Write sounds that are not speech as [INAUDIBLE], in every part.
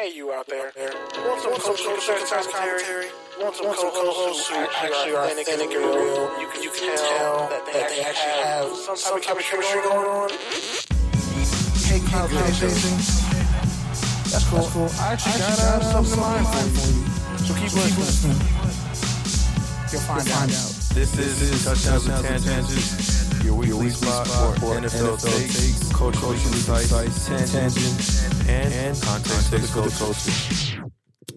Hey, you out there. Want some Coach Coach commentary? Want some co-hosts who actually are authentic and real? You can, you can tell that they actually have some type of chemistry going on. Hey, Kyle, That's cool. That's cool. I actually got uh, something in mind for you. So keep listening. You'll find out. This is Touchdowns and Tangents, your weekly spot for NFL takes, coach coaching insights, tangents, and context critical coaching.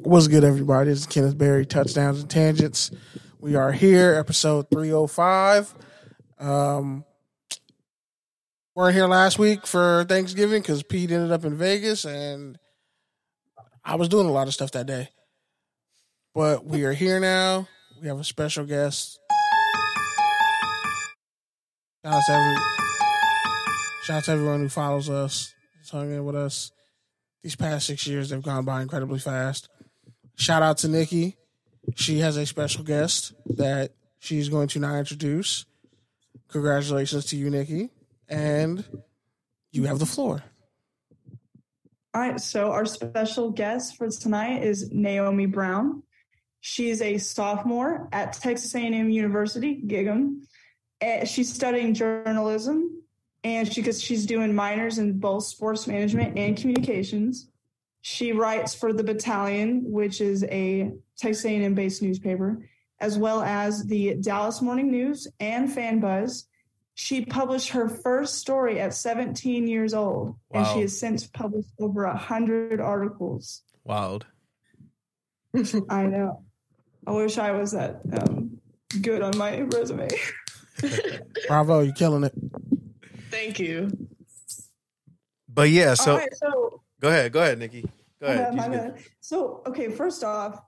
What's good, everybody? This is Kenneth Berry, Touchdowns and Tangents. We are here, episode 305. Um, weren't here last week for Thanksgiving because Pete ended up in Vegas and I was doing a lot of stuff that day. But we are here now. We have a special guest. Shout out to every, shout out to everyone who follows us, has hung in with us. These past six years, they've gone by incredibly fast. Shout out to Nikki. She has a special guest that she's going to now introduce. Congratulations to you, Nikki. And you have the floor. All right, so our special guest for tonight is Naomi Brown. She's a sophomore at Texas A&M University, Gig'em. Eh, she's studying journalism, and she because she's doing minors in both sports management and communications. She writes for the Battalion, which is a Texas A&M based newspaper, as well as the Dallas Morning News and Fan Buzz. She published her first story at 17 years old, wow. and she has since published over a hundred articles. Wild. [LAUGHS] I know. I wish I was that um, good on my resume. [LAUGHS] [LAUGHS] Bravo, you're killing it. Thank you. But yeah, so, right, so go ahead, go ahead, Nikki. Go ahead. My bad. So, okay, first off,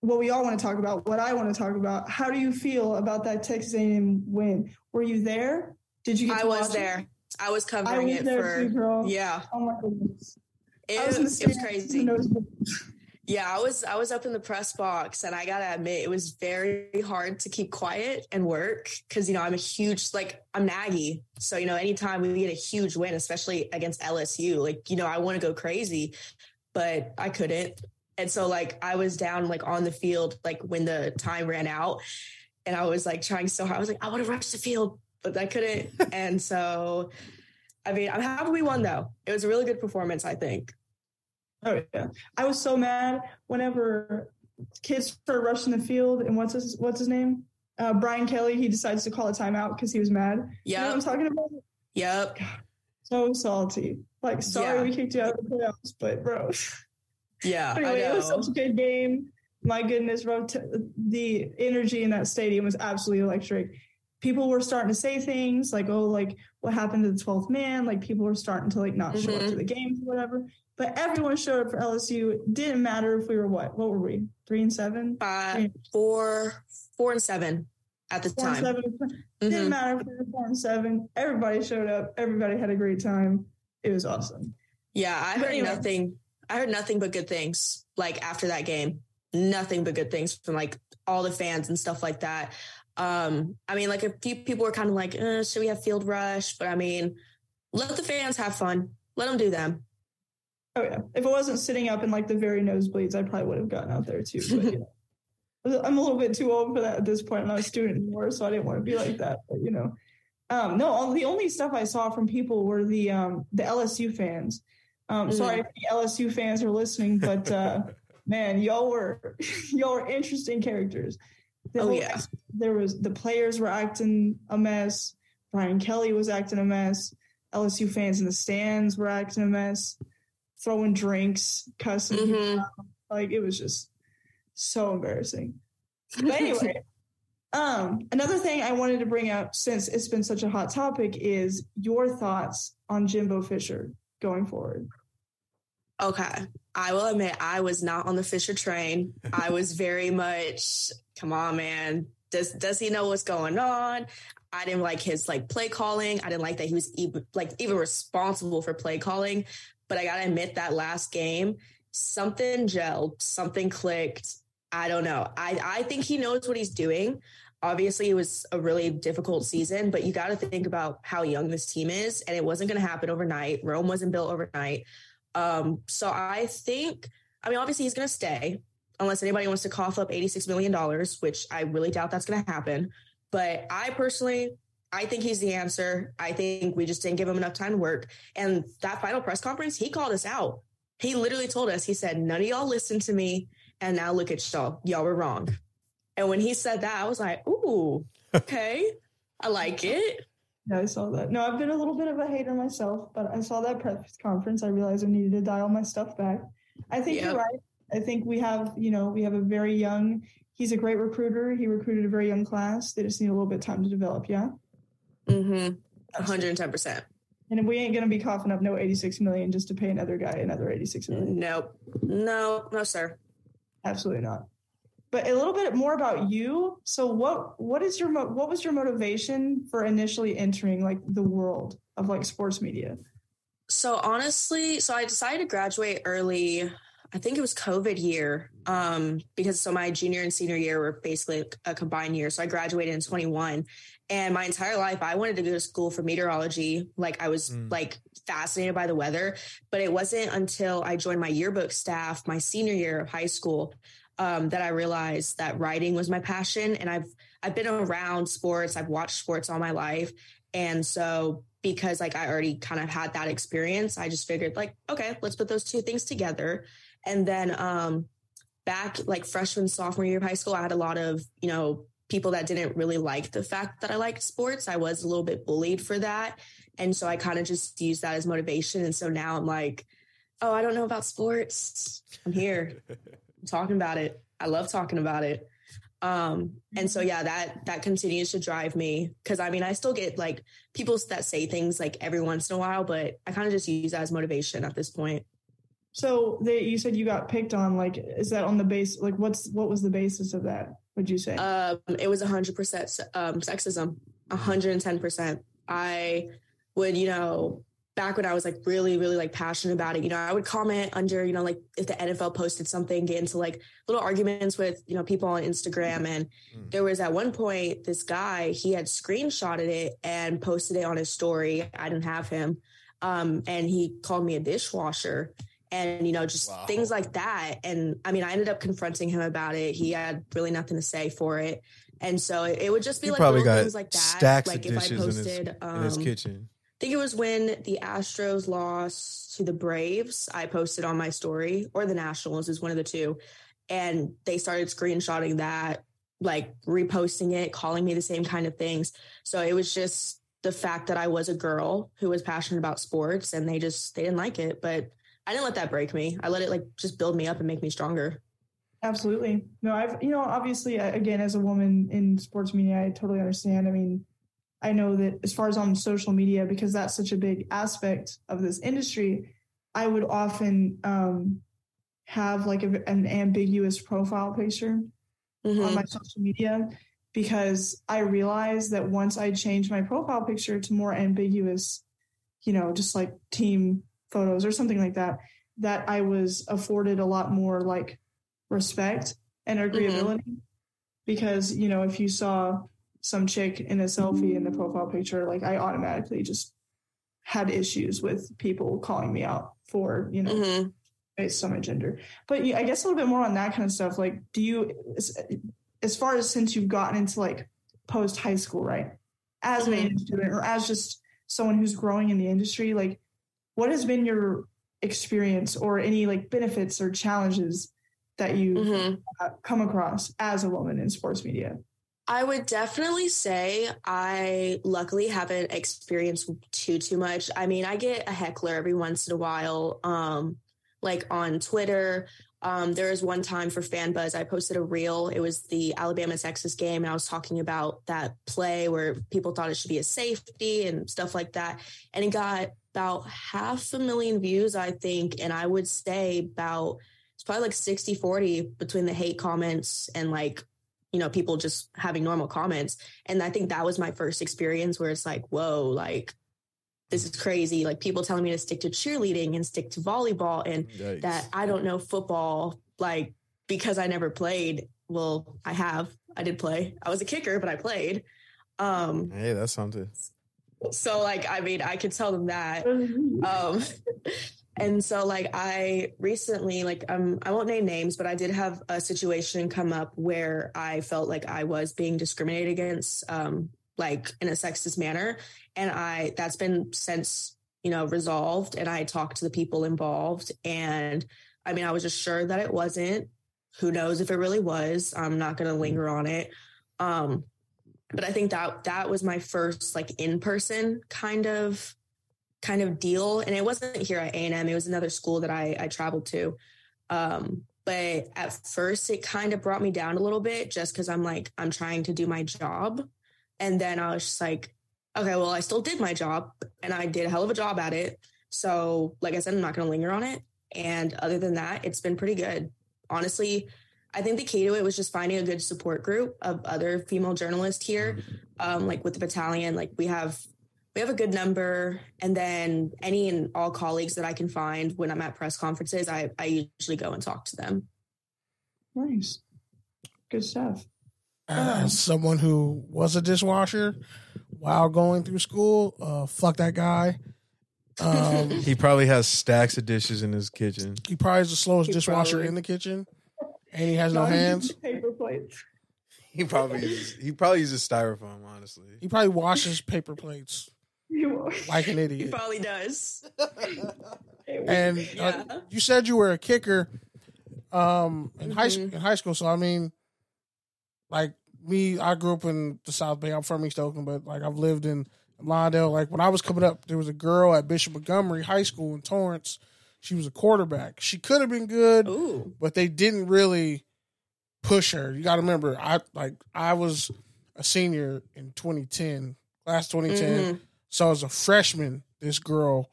what we all want to talk about, what I want to talk about, how do you feel about that Texas A&M win? Were you there? Did you? I was there. It? I was covering I was it for. Too, girl. Yeah. Oh my goodness. It, was, it was crazy. Yeah, I was I was up in the press box and I got to admit it was very hard to keep quiet and work cuz you know, I'm a huge like I'm naggy. So, you know, anytime we get a huge win, especially against LSU, like, you know, I want to go crazy, but I couldn't. And so like I was down like on the field like when the time ran out and I was like trying so hard. I was like I want to rush the field, but I couldn't. [LAUGHS] and so I mean, I'm happy we won though. It was a really good performance, I think. Oh yeah, I was so mad whenever kids started rushing the field and what's his what's his name? Uh, Brian Kelly. He decides to call a timeout because he was mad. Yeah, you know I'm talking about. Yep. so salty. Like, sorry yeah. we kicked you out of the playoffs, but bro. Yeah. anyway, it was such a good game. My goodness, bro. T- the energy in that stadium was absolutely electric. People were starting to say things like, "Oh, like what happened to the twelfth man?" Like people were starting to like not mm-hmm. show up to mm-hmm. the games or whatever. But everyone showed up for LSU. Didn't matter if we were what? What were we? Three and seven? Five, four, four and seven at the four time. seven. Mm-hmm. Didn't matter if we were four and seven. Everybody showed up. Everybody had a great time. It was awesome. Yeah, I heard anyway. nothing. I heard nothing but good things. Like after that game, nothing but good things from like all the fans and stuff like that. Um, I mean, like a few people were kind of like, eh, "Should we have field rush?" But I mean, let the fans have fun. Let them do them. Oh yeah. If it wasn't sitting up in like the very nosebleeds, I probably would have gotten out there too. But you know, [LAUGHS] I'm a little bit too old for that at this point. I'm not a student anymore, so I didn't want to be like that. But you know, um, no. All, the only stuff I saw from people were the um, the LSU fans. Um, mm-hmm. Sorry if the LSU fans are listening, but uh, [LAUGHS] man, y'all were [LAUGHS] y'all were interesting characters. The oh yeah. There was the players were acting a mess. Brian Kelly was acting a mess. LSU fans in the stands were acting a mess throwing drinks, cussing. Mm-hmm. Like it was just so embarrassing. But [LAUGHS] anyway, um, another thing I wanted to bring up since it's been such a hot topic is your thoughts on Jimbo Fisher going forward. Okay. I will admit I was not on the Fisher train. I was very much, come on, man. Does does he know what's going on? I didn't like his like play calling. I didn't like that he was even like even responsible for play calling. But I gotta admit that last game, something gelled, something clicked. I don't know. I, I think he knows what he's doing. Obviously, it was a really difficult season, but you got to think about how young this team is, and it wasn't going to happen overnight. Rome wasn't built overnight. Um, so I think, I mean, obviously he's going to stay unless anybody wants to cough up $86 million, which I really doubt that's going to happen. But I personally, I think he's the answer. I think we just didn't give him enough time to work. And that final press conference, he called us out. He literally told us, he said, none of y'all listened to me. And now look at y'all. Y'all were wrong. And when he said that, I was like, ooh, [LAUGHS] okay. I like it. Yeah, I saw that. No, I've been a little bit of a hater myself, but I saw that press conference. I realized I needed to dial my stuff back. I think yep. you're right. I think we have, you know, we have a very young. He's a great recruiter. He recruited a very young class. They just need a little bit of time to develop. Yeah. Mm-hmm. 110 percent. And we ain't gonna be coughing up no 86 million just to pay another guy another 86 million. Nope. No, no, sir. Absolutely not but a little bit more about you so what what is your what was your motivation for initially entering like the world of like sports media so honestly so i decided to graduate early i think it was covid year um because so my junior and senior year were basically a combined year so i graduated in 21 and my entire life i wanted to go to school for meteorology like i was mm. like fascinated by the weather but it wasn't until i joined my yearbook staff my senior year of high school um, that I realized that writing was my passion. And I've I've been around sports. I've watched sports all my life, and so because like I already kind of had that experience, I just figured like, okay, let's put those two things together. And then um, back like freshman sophomore year of high school, I had a lot of you know people that didn't really like the fact that I liked sports. I was a little bit bullied for that. And so I kind of just used that as motivation. And so now I'm like, oh, I don't know about sports. I'm here. talking about it. I love talking about it. Um, and so yeah, that that continues to drive me because I mean I still get like people that say things like every once in a while, but I kind of just use that as motivation at this point. So they, you said you got picked on. Like, is that on the base? Like, what's what was the basis of that? Would you say? Um, it was hundred percent um, sexism. hundred and ten percent. I would, you know, back when I was like really, really like passionate about it, you know, I would comment under, you know, like if the NFL posted something, get into like little arguments with, you know, people on Instagram. And mm. there was at one point this guy, he had screenshotted it and posted it on his story. I didn't have him. Um, and he called me a dishwasher and, you know, just wow. things like that. And I mean, I ended up confronting him about it. He had really nothing to say for it. And so it, it would just be he like probably got things like that. Stacks like if I posted in his, um, in his kitchen think it was when the Astros lost to the Braves. I posted on my story, or the Nationals is one of the two. And they started screenshotting that, like reposting it, calling me the same kind of things. So it was just the fact that I was a girl who was passionate about sports and they just they didn't like it. But I didn't let that break me. I let it like just build me up and make me stronger. Absolutely. No, I've, you know, obviously, again, as a woman in sports media, I totally understand. I mean, I know that as far as on social media, because that's such a big aspect of this industry, I would often um, have like a, an ambiguous profile picture mm-hmm. on my social media because I realized that once I changed my profile picture to more ambiguous, you know, just like team photos or something like that, that I was afforded a lot more like respect and mm-hmm. agreeability. Mm-hmm. Because, you know, if you saw some chick in a selfie in the profile picture, like I automatically just had issues with people calling me out for, you know, mm-hmm. based on my gender. But yeah, I guess a little bit more on that kind of stuff. Like, do you, as, as far as since you've gotten into like post high school, right? As mm-hmm. an student or as just someone who's growing in the industry, like, what has been your experience or any like benefits or challenges that you mm-hmm. come across as a woman in sports media? I would definitely say I luckily haven't experienced too too much. I mean, I get a heckler every once in a while, um, like on Twitter. Um, there was one time for Fan Buzz, I posted a reel. It was the Alabama Texas game, and I was talking about that play where people thought it should be a safety and stuff like that. And it got about half a million views, I think. And I would say about it's probably like 60 40 between the hate comments and like you know, people just having normal comments. And I think that was my first experience where it's like, whoa, like this is crazy. Like people telling me to stick to cheerleading and stick to volleyball and that I don't know football, like because I never played. Well, I have. I did play. I was a kicker, but I played. Um Hey, that's something. So like I mean, I could tell them that. Um [LAUGHS] And so like I recently like um I won't name names, but I did have a situation come up where I felt like I was being discriminated against um like in a sexist manner. And I that's been since you know resolved and I talked to the people involved. And I mean I was just sure that it wasn't. Who knows if it really was? I'm not going to linger on it. Um but I think that that was my first like in person kind of kind of deal. And it wasn't here at A&M. It was another school that I, I traveled to. Um, but at first it kind of brought me down a little bit just because I'm like, I'm trying to do my job. And then I was just like, okay, well, I still did my job and I did a hell of a job at it. So, like I said, I'm not going to linger on it. And other than that, it's been pretty good. Honestly, I think the key to it was just finding a good support group of other female journalists here. Um, like with the battalion, like we have we have a good number and then any and all colleagues that i can find when i'm at press conferences i, I usually go and talk to them Nice. Good stuff. As someone who was a dishwasher while going through school, uh, fuck that guy. Um, [LAUGHS] He probably has stacks of dishes in his kitchen. he probably is the slowest He dishwasher probably- in the kitchen, and he has no Not hands. Paper plates. [LAUGHS] He probably uses, he probably uses styrofoam. Honestly, He probably washes paper plates [LAUGHS] You like an [LAUGHS] idiot. he probably does And uh, you said you were a kicker um, in high Mhm. in high school. So I mean, like me, I grew up in the South Bay. I'm from East Oakland, but like I've lived in Lawndale. Like when I was coming up, there was a girl at Bishop Montgomery High School in Torrance. She was a quarterback. She could have been good, ooh but they didn't really push her. You got to remember, I like I was a senior in 2010, class 2010. Mhm. So as a freshman, this girl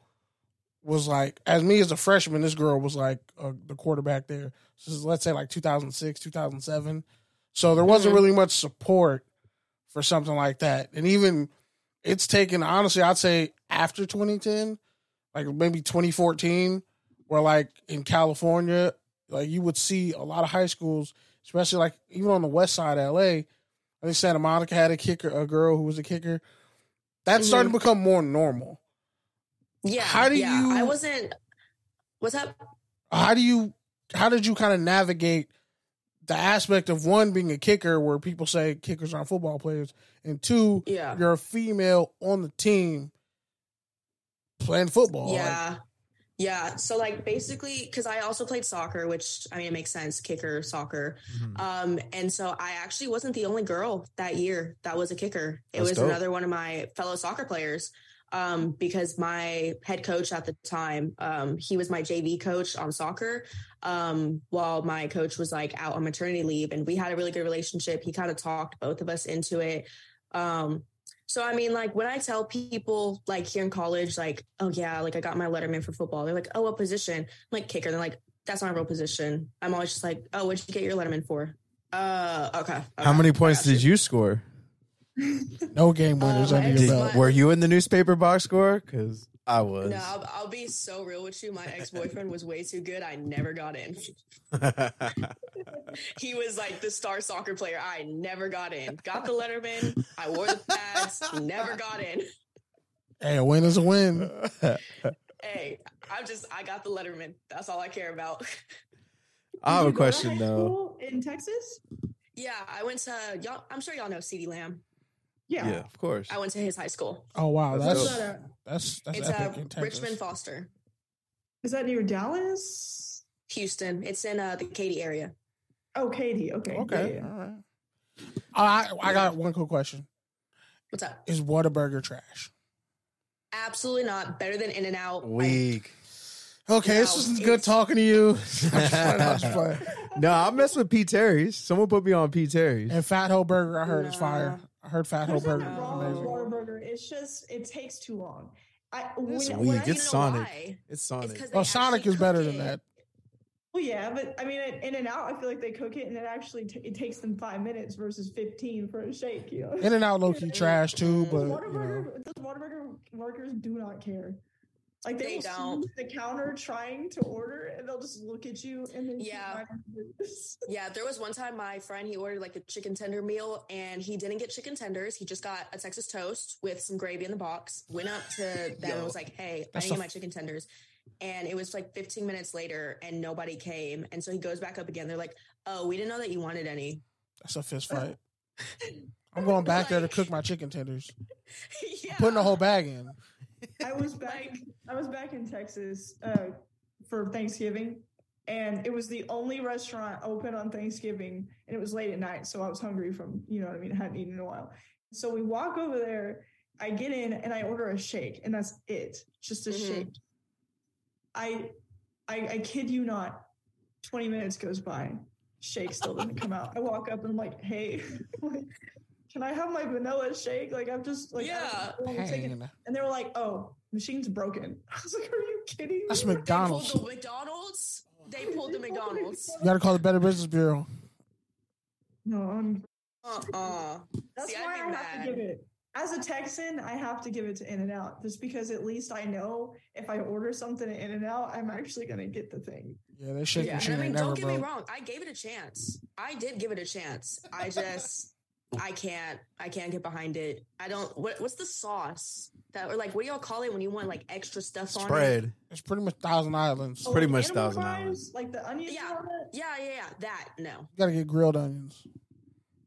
was like, as me as a freshman, this girl was like uh, the quarterback there. This is let's say like 2006, 2007. So there wasn't Mhm. really much support for something like that. And even it's taken honestly, I'd say after 2010, like maybe 2014, where like in California, like you would see a lot of high schools, especially like even on the west side of LA. I think Santa Monica had a kicker, a girl who was a kicker. That's mm-hmm. starting to become more normal. yeah How do yeah. you- i wasn't what's up How do you, how did you kind of navigate the aspect of one being a kicker, where people say kickers aren't football players, and two, yeah you're a female on the team playing football. Like, Yeah. So like basically because I also played soccer, which I mean it makes sense, kicker, soccer. Mhm. Um, and so I actually wasn't the only girl that year that was a kicker. It That's was dope. another one of my fellow soccer players. Um, because my head coach at the time, um, he was my JV coach on soccer. Um, while my coach was like out on maternity leave and we had a really good relationship. He kind of talked both of us into it. Um, so I mean, like when I tell people like here in college, like, oh yeah, like I got my letterman for football, they're like, oh, what position? I'm like kicker. They're like, that's not a real position. I'm always just like, oh, what'd you get your letterman for? Uh, okay. How many points did you score? [LAUGHS] No game winners Uh, under your belt. were you in the newspaper box score? Because I was. No, I'll, I'll be so real with you. My ex boyfriend was way too good. I never got in. [LAUGHS] He was like the star soccer player. I never got in. Got the letterman. I wore the pads. Never got in. Hey, a win is a win. Hey, I'm just, I got the letterman. That's all I care about. I have a you go to question though. In Texas? yeah, I went to, y'all, I'm sure y'all know CeeDee Lamb. Yeah. Yeah, of course. I went to his high school. Oh wow, That's that's dope. that's that's, It's epic uh, in Texas. Richmond Foster, Is that near Dallas? Houston. It's in uh, the Katy area. Oh, Katy. Okay. Okay, Yeah, yeah. all right. I I got one quick question: What's up? Is Whataburger trash? Absolutely not. Better than In and Out. Weak. Okay, this No, is good it's- talking to you. [LAUGHS] I'm just playing, I'm just [LAUGHS] playing. no, I mess with P. Terry's. Someone put me on P. Terry's. And Fat Ho Burger, I heard is fire. I heard Fat Ho Burger. nothing is wrong with amazing. Whataburger. It's just it takes too long. I when, It's when weak. I, It's You Sonic. why? It's It's Sonic. 'cause Oh, Sonic is better cook than that. well, yeah, but I mean, In and Out, I feel like they cook it and it actually t- it takes them five minutes versus fifteen for a shake. You know, In and Out low key [LAUGHS] trash too, but you know. Whataburger, those Whataburger workers do not care. Like they, They will don't. the counter trying to order, and they'll just look at you and then Yeah. minding their business. [LAUGHS] Yeah, there was one time my friend he ordered like a chicken tender meal and he didn't get chicken tenders. He just got a Texas toast with some gravy in the box. Went up to them and was like, "Hey, I That's didn't a- get my chicken tenders." And it was like 15 minutes later and nobody came. And so he goes back up again. They're like, oh, we didn't know that you wanted any. That's a fist fight. [LAUGHS] I'm going back there to cook my chicken tenders. yeah. [LAUGHS] Putting the whole bag in. [LAUGHS] I was back. I was back in Texas uh, for Thanksgiving, and it was the only restaurant open on Thanksgiving, and it was late at night, so I was hungry from you know what I mean. I hadn't eaten in a while, so we walk over there. I get in and I order a shake, and that's it, just a Mhm. shake. I, I, I kid you not. Twenty minutes goes by, shake still didn't come out. I walk up and I'm like, "Hey, [LAUGHS] can I have my vanilla shake? Like I'm just like, Yeah. don't wanna take it." Pain. And they were like, "Oh, machine's broken." [LAUGHS] I was like, "Are you kidding?" That's me?" McDonald's. They pulled the McDonald's. They pulled the [LAUGHS] McDonald's. You got to call the Better Business Bureau. No, I'm, Uh-uh. that's See, why I have mad. to give it. As a Texan, I have to give it to In and Out, just because at least I know if I order something at In and Out, I'm actually gonna get the thing. Yeah, they shake Yeah, machine I mean, don't get me wrong. I gave it a chance. I did give it a chance. I just, I can't, I can't get behind it. I don't. What, what's the sauce that, or like, what do y'all call it when you want like extra stuff on it? Spread. It's pretty much Thousand Islands. Oh, Pretty like much Thousand fries, Islands. like the onions Yeah. on it. Yeah, yeah, yeah. That no. You got to get grilled onions.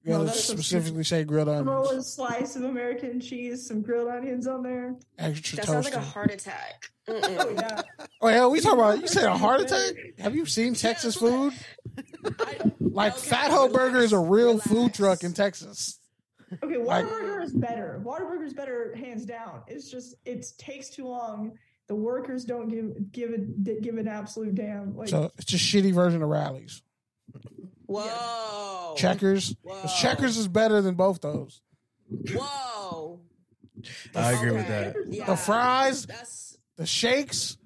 You got to that's some- specifically say grilled Throw onions. a slice of American cheese, some grilled onions on there. Extra That sounds like a heart attack. [LAUGHS] Oh yeah, oh, hell, we talking about, you said a heart [LAUGHS] attack? Have you seen Texas food? [LAUGHS] I- [LAUGHS] Like, Okay, Fat Ho Burger is a real relax, food truck in Texas. okay. Like- Whataburger is better. Whataburger is better, hands down. It's just it takes too long. The workers don't give give it give an absolute damn. Like So it's a shitty version of Rally's. Whoa. Checkers. 'Cause Checkers is better than both those. Whoa. I agree with Okay. that. Yeah. The fries, That's the shakes.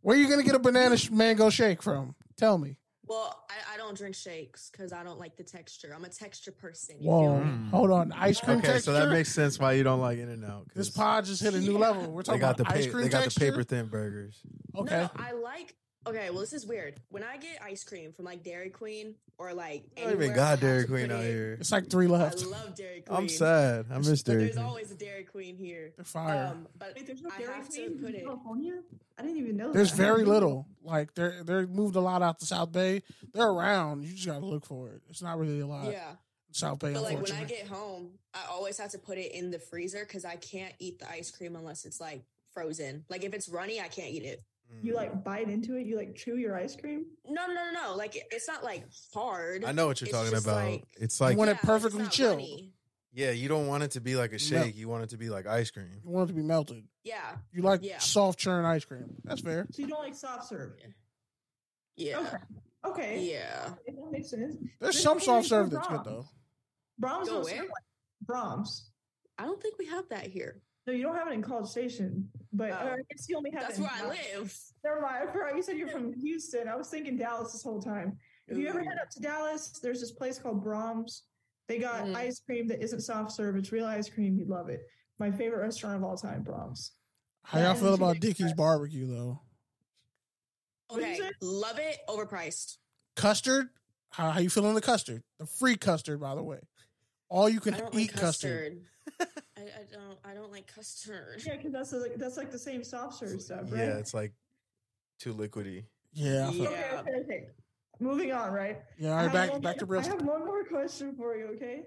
Where are you gonna get a banana mango shake from? Tell me. Well. I, I don't drink shakes because I don't like the texture. I'm a texture person. You Whoa, feel me? Mm. hold on. Ice cream Okay, texture. so that makes sense why you don't like In and Out. this pod just hit a new level. We're They talking got the about ice cream they got texture. the paper thin burgers. Okay. No, I like. Okay, well, this is weird. When I get ice cream from like Dairy Queen or like, I don't even anywhere, got Dairy Queen put out here. It's like three left. I left. love Dairy Queen. I'm sad. I miss But Dairy there's Queen. always a Dairy Queen here. They're fire. Um, but Wait, there's no I Dairy have to Queen put in it. California. I didn't even know. There's that. very little. Like they're they're moved a lot out to South Bay. They're around. You just gotta look for it. It's not really a lot. Yeah, South Bay, but like when I get home, I always have to put it in the freezer because I can't eat the ice cream unless it's like frozen. Like if it's runny, I can't eat it. You like mm. bite into it. You like chew your ice cream. No, no, no, no. Like it- it's not like hard. I know what you're It's talking just about. like- it's like You want it Yeah, like, it's perfectly not chilled. runny. yeah, you don't want it to be like a shake. You want it to be like ice cream. you want it to be melted. Yeah, You like Yeah. soft churn ice cream. That's fair. So you don't like soft serve. yeah, Okay. Okay. yeah. Okay, That makes sense. There's Then some maybe soft go serve that's good Braum's. though. Braum's Go don't where? serve like Braum's. I don't think we have that here. No, you don't have it in College Station, but Oh. uh, I guess you only have That's it. in where I live. Never mind. I forgot you said you're from [LAUGHS] Houston. I was thinking Dallas this whole time. If you ever head up to Dallas, there's this place called Braum's. They got Mhm. ice cream that isn't soft serve. It's real ice cream. You'd love it. My favorite restaurant of all time, Braum's. How y'all feel about Chicken Dickey's barbecue though? Okay, love it. Overpriced. Custard? How, how you feeling the custard? The free custard, by the way. All you can eat like custard. custard. [LAUGHS] I, I don't. I don't like custard. Yeah, because that's like that's like the same soft serve stuff, right? Yeah, it's like too liquidy. Yeah. Yeah. Okay, okay, okay. Moving on, right? Yeah. All I have Back one- back to real I have one more question for you, okay?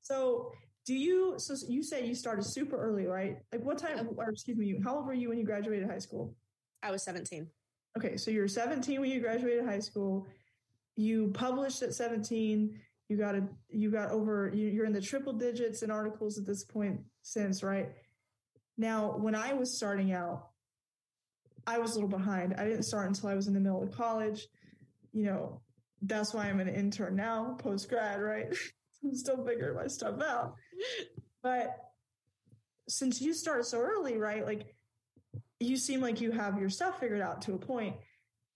So, do you? So you say you started super early, right? Like, what time? Or excuse me, how old were you when you graduated high school? I was 17. Okay, so you're 17 when you graduated high school. You published at 17. You got a. You got over. you- You're in the triple digits in articles at this point since, right? Now, when I was starting out, I was a little behind. I didn't start until I was in the middle of college. You know, that's why I'm an intern now, post grad, right? [LAUGHS] I'm still figuring my stuff out. But since you started so early, right? Like, you seem like you have your stuff figured out to a point.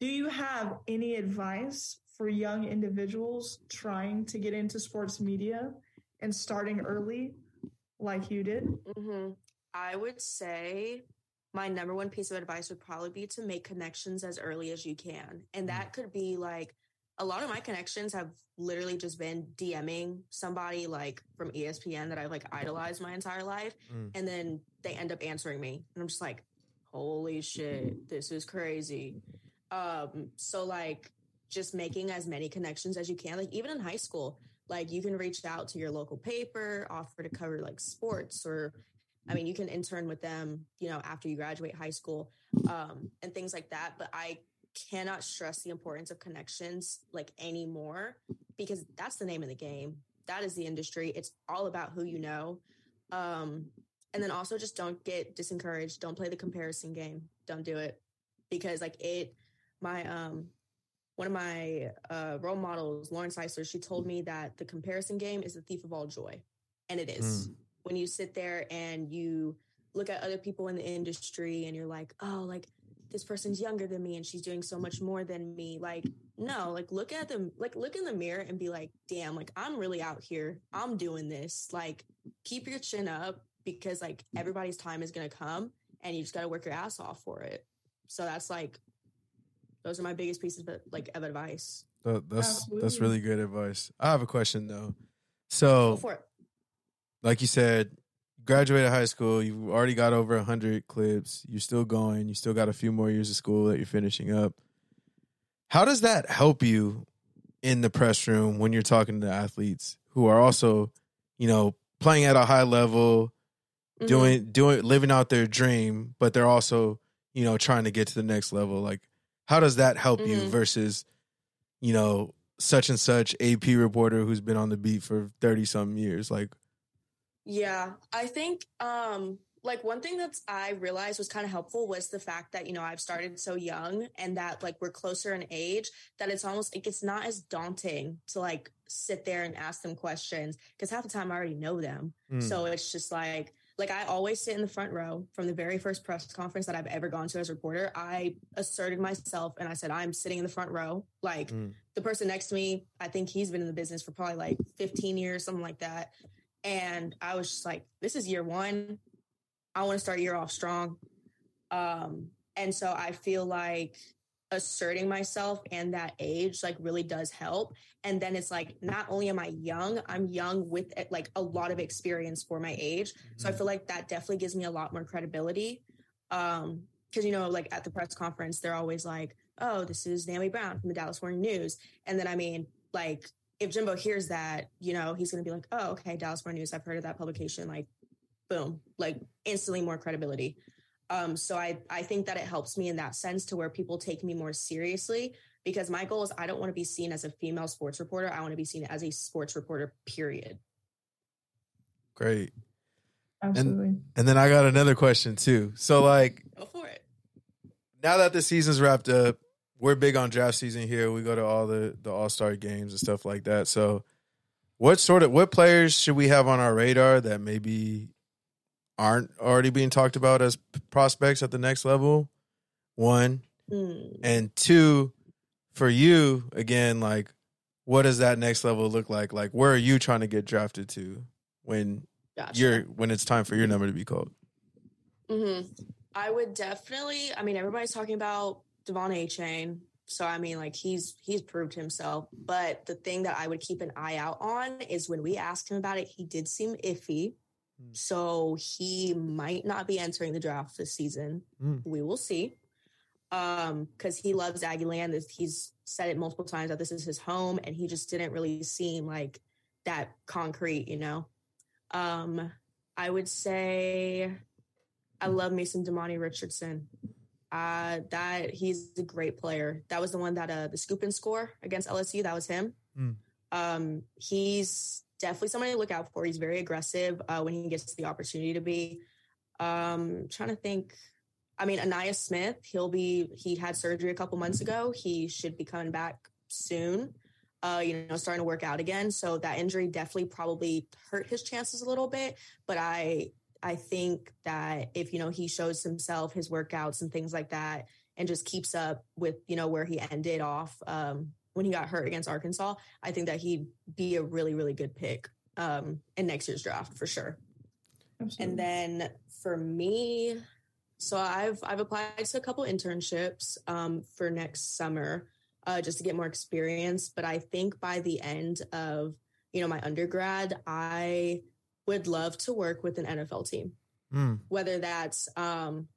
Do you have any advice for young individuals trying to get into sports media and starting early like you did? hmm I would say my number one piece of advice would probably be to make connections as early as you can. And that could be like a lot of my connections have literally just been DMing somebody like from ESPN that I've like idolized my entire life. Mm. And then they end up answering me. And I'm just like, holy shit, this is crazy. Um, so like just making as many connections as you can, like even in high school, like you can reach out to your local paper, offer to cover like sports or I mean, you can intern with them, you know, after you graduate high school, um, and things like that. But I cannot stress the importance of connections like anymore because that's the name of the game. That is the industry. It's all about who you know. Um, and then also just don't get disencouraged. Don't play the comparison game. Don't do it because like it, my, um, one of my uh, role models, Lauren Eisler, she told me that the comparison game is the thief of all joy. And it is. Mm when you sit there and you look at other people in the industry and you're like, oh, like this person's younger than me and she's doing so much more than me. Like, no, like look at them, like look in the mirror and be like, damn, like I'm really out here. I'm doing this. Like, keep your chin up because like everybody's time is gonna come and you just gotta work your ass off for it. So that's like those are my biggest pieces of like of advice. that's Absolutely. that's really good advice. I have a question though. So like you said, graduated high school, you've already got over 100 clips, you're still going, you still got a few more years of school that you're finishing up. How does that help you in the press room when you're talking to athletes who are also, you know, playing at a high level, mm-hmm. doing doing living out their dream, but they're also, you know, trying to get to the next level? Like how does that help mm-hmm. you versus, you know, such and such AP reporter who's been on the beat for 30 some years? Like yeah, I think um like one thing that I realized was kind of helpful was the fact that you know I've started so young and that like we're closer in age that it's almost like it's not as daunting to like sit there and ask them questions because half the time I already know them. Mm. So it's just like like I always sit in the front row from the very first press conference that I've ever gone to as a reporter. I asserted myself and I said I'm sitting in the front row. Like mm. the person next to me, I think he's been in the business for probably like 15 years, something like that. And I was just like, this is year one. I want to start year off strong. Um, and so I feel like asserting myself and that age like really does help. And then it's like, not only am I young, I'm young with eh, like a lot of experience for my age. Mm-hmm. So I mm-hmm. feel like that definitely gives me a lot more credibility. Um, cause you know, like at the press conference, they're always like, oh, this is Naomi Brown from the Dallas Morning News. And then I mean, like if Jimbo hears that, you know, he's going to be like, oh, okay, Dallas Morning News, I've heard of that publication. Like, boom, like instantly more credibility. Um, so I, I think that it helps me in that sense to where people take me more seriously because my goal is I don't want to be seen as a female sports reporter. I want to be seen as a sports reporter, period. Great. Absolutely. And, and then I got another question too. So like, go for it. Now that the season's wrapped up, we're big on draft season here. We go to all the the All Star games and stuff like that. So, what sort of what players should we have on our radar that maybe aren't already being talked about as prospects at the next level? One mm. and two for you again. Like, what does that next level look like? Like, where are you trying to get drafted to when gotcha. you're when it's time for your number to be called? Mm-hmm. I would definitely. I mean, everybody's talking about De'Von Achane, So I mean, like he's he's proved himself. But the thing that I would keep an eye out on is when we asked him about it, he did seem iffy. Mm. So he might not be entering the draft this season. Mm. We will see. Um, because he loves Aggieland. He's said it multiple times that this is his home, and he just didn't really seem like that concrete, you know. Um, I would say I love Mason Demani Richardson. Uh, that he's a great player. That was the one that uh the scoop and score against LSU. That was him. Mm. Um, he's definitely somebody to look out for. He's very aggressive uh, when he gets the opportunity to be. Um, trying to think. I mean, Ainias Smith. He'll be. He had surgery a couple months ago. He should be coming back soon. Uh, you know, starting to work out again. So that injury definitely probably hurt his chances a little bit. But I I think that if, you know, he shows himself, his workouts and things like that, and just keeps up with, you know, where he ended off um, when he got hurt against Arkansas, I think that he'd be a really, really good pick um, in next year's draft for sure. Absolutely. And then for me, so I've I've applied to a couple internships um, for next summer uh, just to get more experience. But I think by the end of you know my undergrad, I would love to work with an NFL team, mm. whether that's um,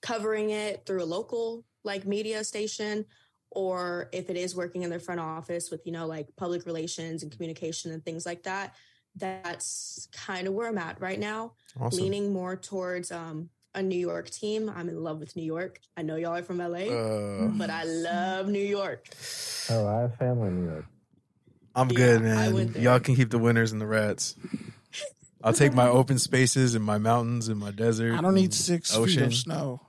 covering it through a local like media station or if it is working in their front office with you know like public relations and communication and things like that that's kind of where i'm at right now awesome. leaning more towards um, a new york team i'm in love with new york i know y'all are from la uh, but i love new york oh i have family in new york i'm yeah, good man y'all can keep the winners and the rats I'll take my [LAUGHS] open spaces and my mountains and my desert. I don't need six ocean. feet of snow.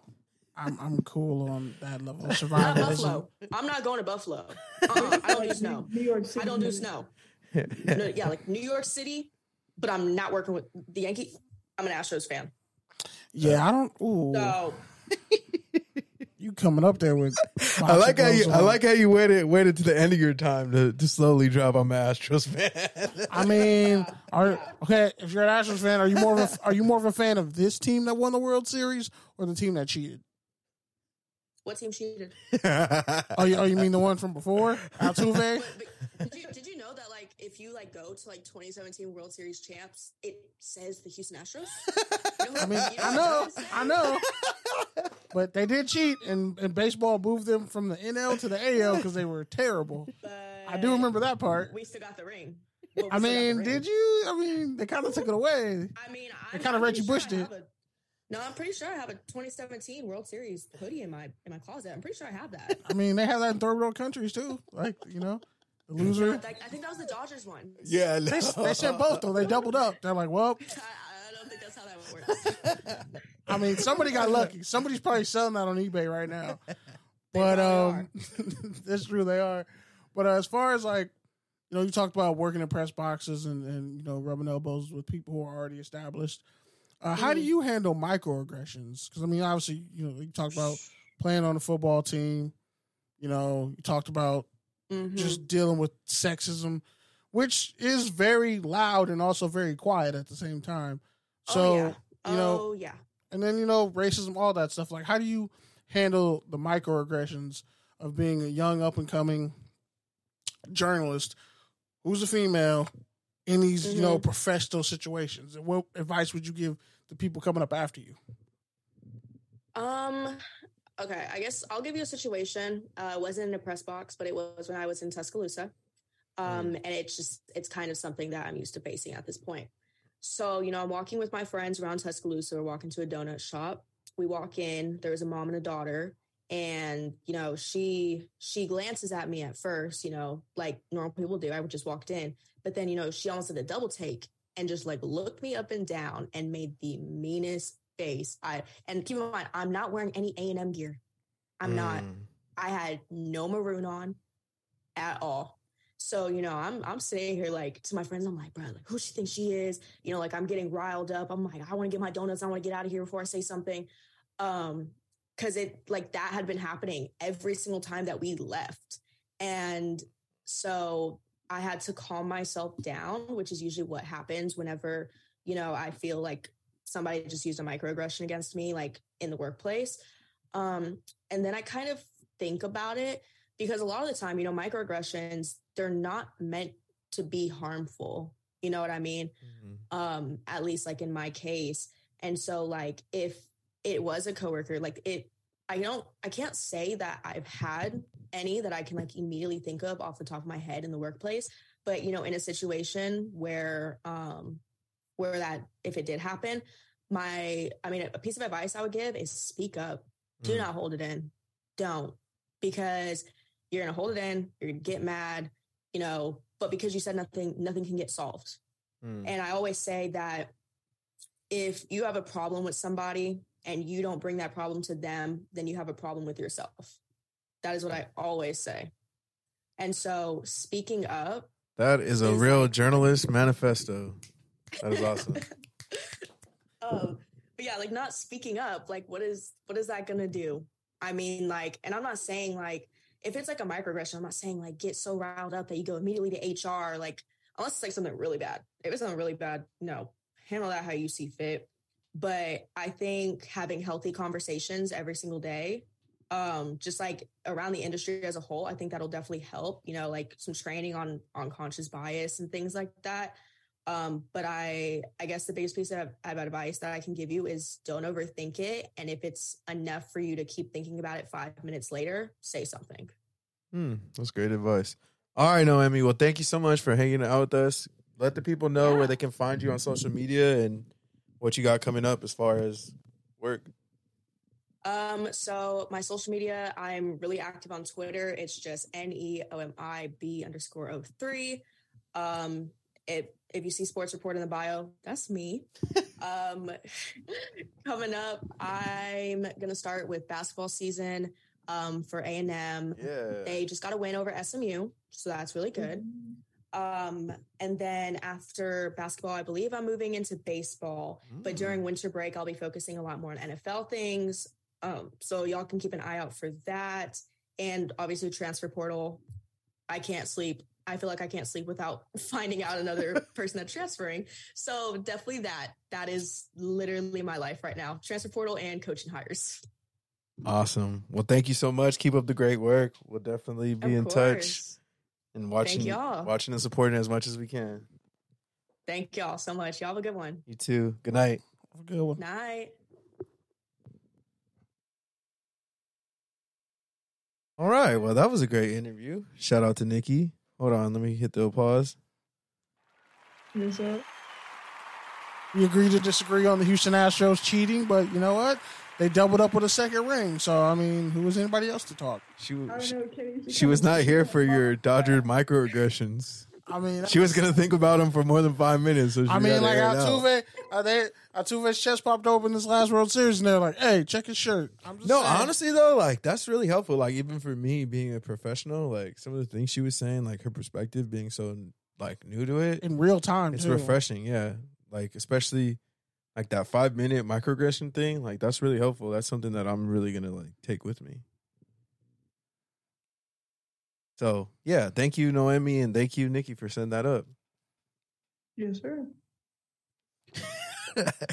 I'm I'm cool on that level of [LAUGHS] survival. Buffalo. I'm not going to Buffalo. [LAUGHS] Uh-uh. I don't do snow. New York City. I don't do snow. [LAUGHS] no, yeah, like New York City, but I'm not working with the Yankees. I'm an Astros fan. Yeah, I don't. Ooh. So you coming up there with? I like how you. On. I like how you waited waited to the end of your time to, to slowly drop. I'm an Astros fan. I mean, are okay. If you're an Astros fan, are you more of a, are you more of a fan of this team that won the World Series or the team that cheated? What team cheated? [LAUGHS] oh, you, oh, you mean the one from before, Altuve? [LAUGHS] did you did you know that like if you like go to like 2017 World Series champs, it says the Houston Astros? You know [LAUGHS] I mean, I know, I know, but they did cheat, and, and baseball moved them from the NL to the AL because they were terrible. But I do remember that part. We still got the ring. Well, I mean, did you? I mean, they kind of took it away. I mean, they kind of Reggie sure Bushed it. No, I'm pretty sure I have a 2017 World Series hoodie in my in my closet. I'm pretty sure I have that. I mean, they have that in third world countries too. Like you know, the loser. I think that was the Dodgers one. Yeah, no. they, they said both though. They doubled up. They're like, well, [LAUGHS] I, I don't think that's how that works. I mean, somebody got lucky. Somebody's probably selling that on eBay right now. [LAUGHS] But um, [LAUGHS] that's true. They are. But uh, as far as like, you know, you talked about working in press boxes and and you know rubbing elbows with people who are already established. Uh, how do mm. you handle microaggressions? Because I mean, obviously, you know, you talked about playing on the football team. You know, you talked about mm-hmm. just dealing with sexism, which is very loud and also very quiet at the same time. Oh, so, oh, yeah. you know, oh, yeah. And then you know, racism, all that stuff. Like, how do you handle the microaggressions of being a young up and coming journalist who's a female in these mm-hmm. you know mm-hmm. professional situations? And what advice would you give the people coming up after you? Um. Okay, I guess I'll give you a situation. Uh, it wasn't in a press box, but it was when I was in Tuscaloosa. Um, mm. and it's just it's kind of something that I'm used to facing at this point. So, you know, I'm walking with my friends around Tuscaloosa. We're walking to a donut shop. We walk in, there's a mom and a daughter, and you know, she she glances at me at first, you know, like normal people do. I just walked in, but then, you know, she almost did a double take and just like looked me up and down and made the meanest face. I and keep in mind, I'm not wearing any A and M gear. I'm mm. not. I had no maroon on at all. So, you know, I'm I'm sitting here like to my friends, I'm like, bro, like who she thinks she is? You know, like I'm getting riled up. I'm like, I want to get my donuts, I want to get out of here before I say something. Um, because it like that had been happening every single time that we left. And so I had to calm myself down, which is usually what happens whenever, you know, I feel like somebody just used a microaggression against me, like in the workplace. Um, and then I kind of think about it because a lot of the time, you know, microaggressions, they're not meant to be harmful. You know what I mean? Mm-hmm. Um, at least like in my case. And so like if it was a coworker, like it I don't I can't say that I've had any that I can like immediately think of off the top of my head in the workplace, but you know, in a situation where um where that if it did happen, my I mean a piece of advice I would give is speak up. Do mm. not hold it in. Don't because you're going to hold it in, you're going to get mad, you know, but because you said nothing nothing can get solved. Mm. And I always say that if you have a problem with somebody and you don't bring that problem to them, then you have a problem with yourself. That is what I always say. And so speaking up. That is a is real like, journalist manifesto. That is awesome. [LAUGHS] um, but yeah, like not speaking up, like what is what is that gonna do? I mean, like, and I'm not saying like if it's like a microaggression, I'm not saying like get so riled up that you go immediately to HR, like unless it's like something really bad. If it's something really bad, no, handle that how you see fit. But I think having healthy conversations every single day, um, just like around the industry as a whole, I think that'll definitely help, you know, like some training on on conscious bias and things like that. Um, but I, I guess the biggest piece of, of advice that I can give you is don't overthink it. And if it's enough for you to keep thinking about it five minutes later, say something. Hmm, that's great advice. All right, Naomi. Well, thank you so much for hanging out with us. Let the people know Yeah. where they can find you on social media and what you got coming up as far as work. Um, so my social media, I'm really active on Twitter. It's just N E O M I B underscore O three. Um, it, if you see sports report in the bio, that's me. [LAUGHS] um, [LAUGHS] coming up, I'm gonna start with basketball season. Um, for A and M, Yeah. they just got a win over SMU, so that's really good. Um, and then after basketball, I believe I'm moving into baseball. But Mm. during winter break, I'll be focusing a lot more on NFL things. Um, so y'all can keep an eye out for that. And obviously, transfer portal. I can't sleep. I feel like I can't sleep without [LAUGHS] finding out another [LAUGHS] person that's transferring. So definitely that. That is literally my life right now. Transfer portal and coaching hires. Awesome. Well, thank you so much. Keep up the great work. We'll definitely be Of in touch course. And watching, y'all. watching and supporting as much as we can. Thank y'all so much. Y'all have a good one. You too. Good night. Have a good one. Night. All right. Well, that was a great interview. Shout out to Nikki. Hold on. Let me hit the pause. Yes, sir. We agree to disagree on the Houston Astros cheating, but you know what? They doubled up with a second ring. So I mean, who was anybody else to talk? She, I don't she, know, Kenny. she was not here for your Dodger microaggressions. I mean, She was gonna think about him for more than five minutes. So she I mean, gotta like air it out. Altuve, uh, they Altuve's chest popped open this last World Series, and they're like, "Hey, check his shirt." I'm just No, saying. honestly though, like that's really helpful. Like even for me being a professional, like some of the things she was saying, like her perspective being so like new to it, in real time, it's too. refreshing. Yeah, like especially like that five minute microaggression thing. Like that's really helpful. That's something that I'm really gonna like take with me. So yeah, thank you Noemi and thank you Nikki for setting that up. Yes, sir.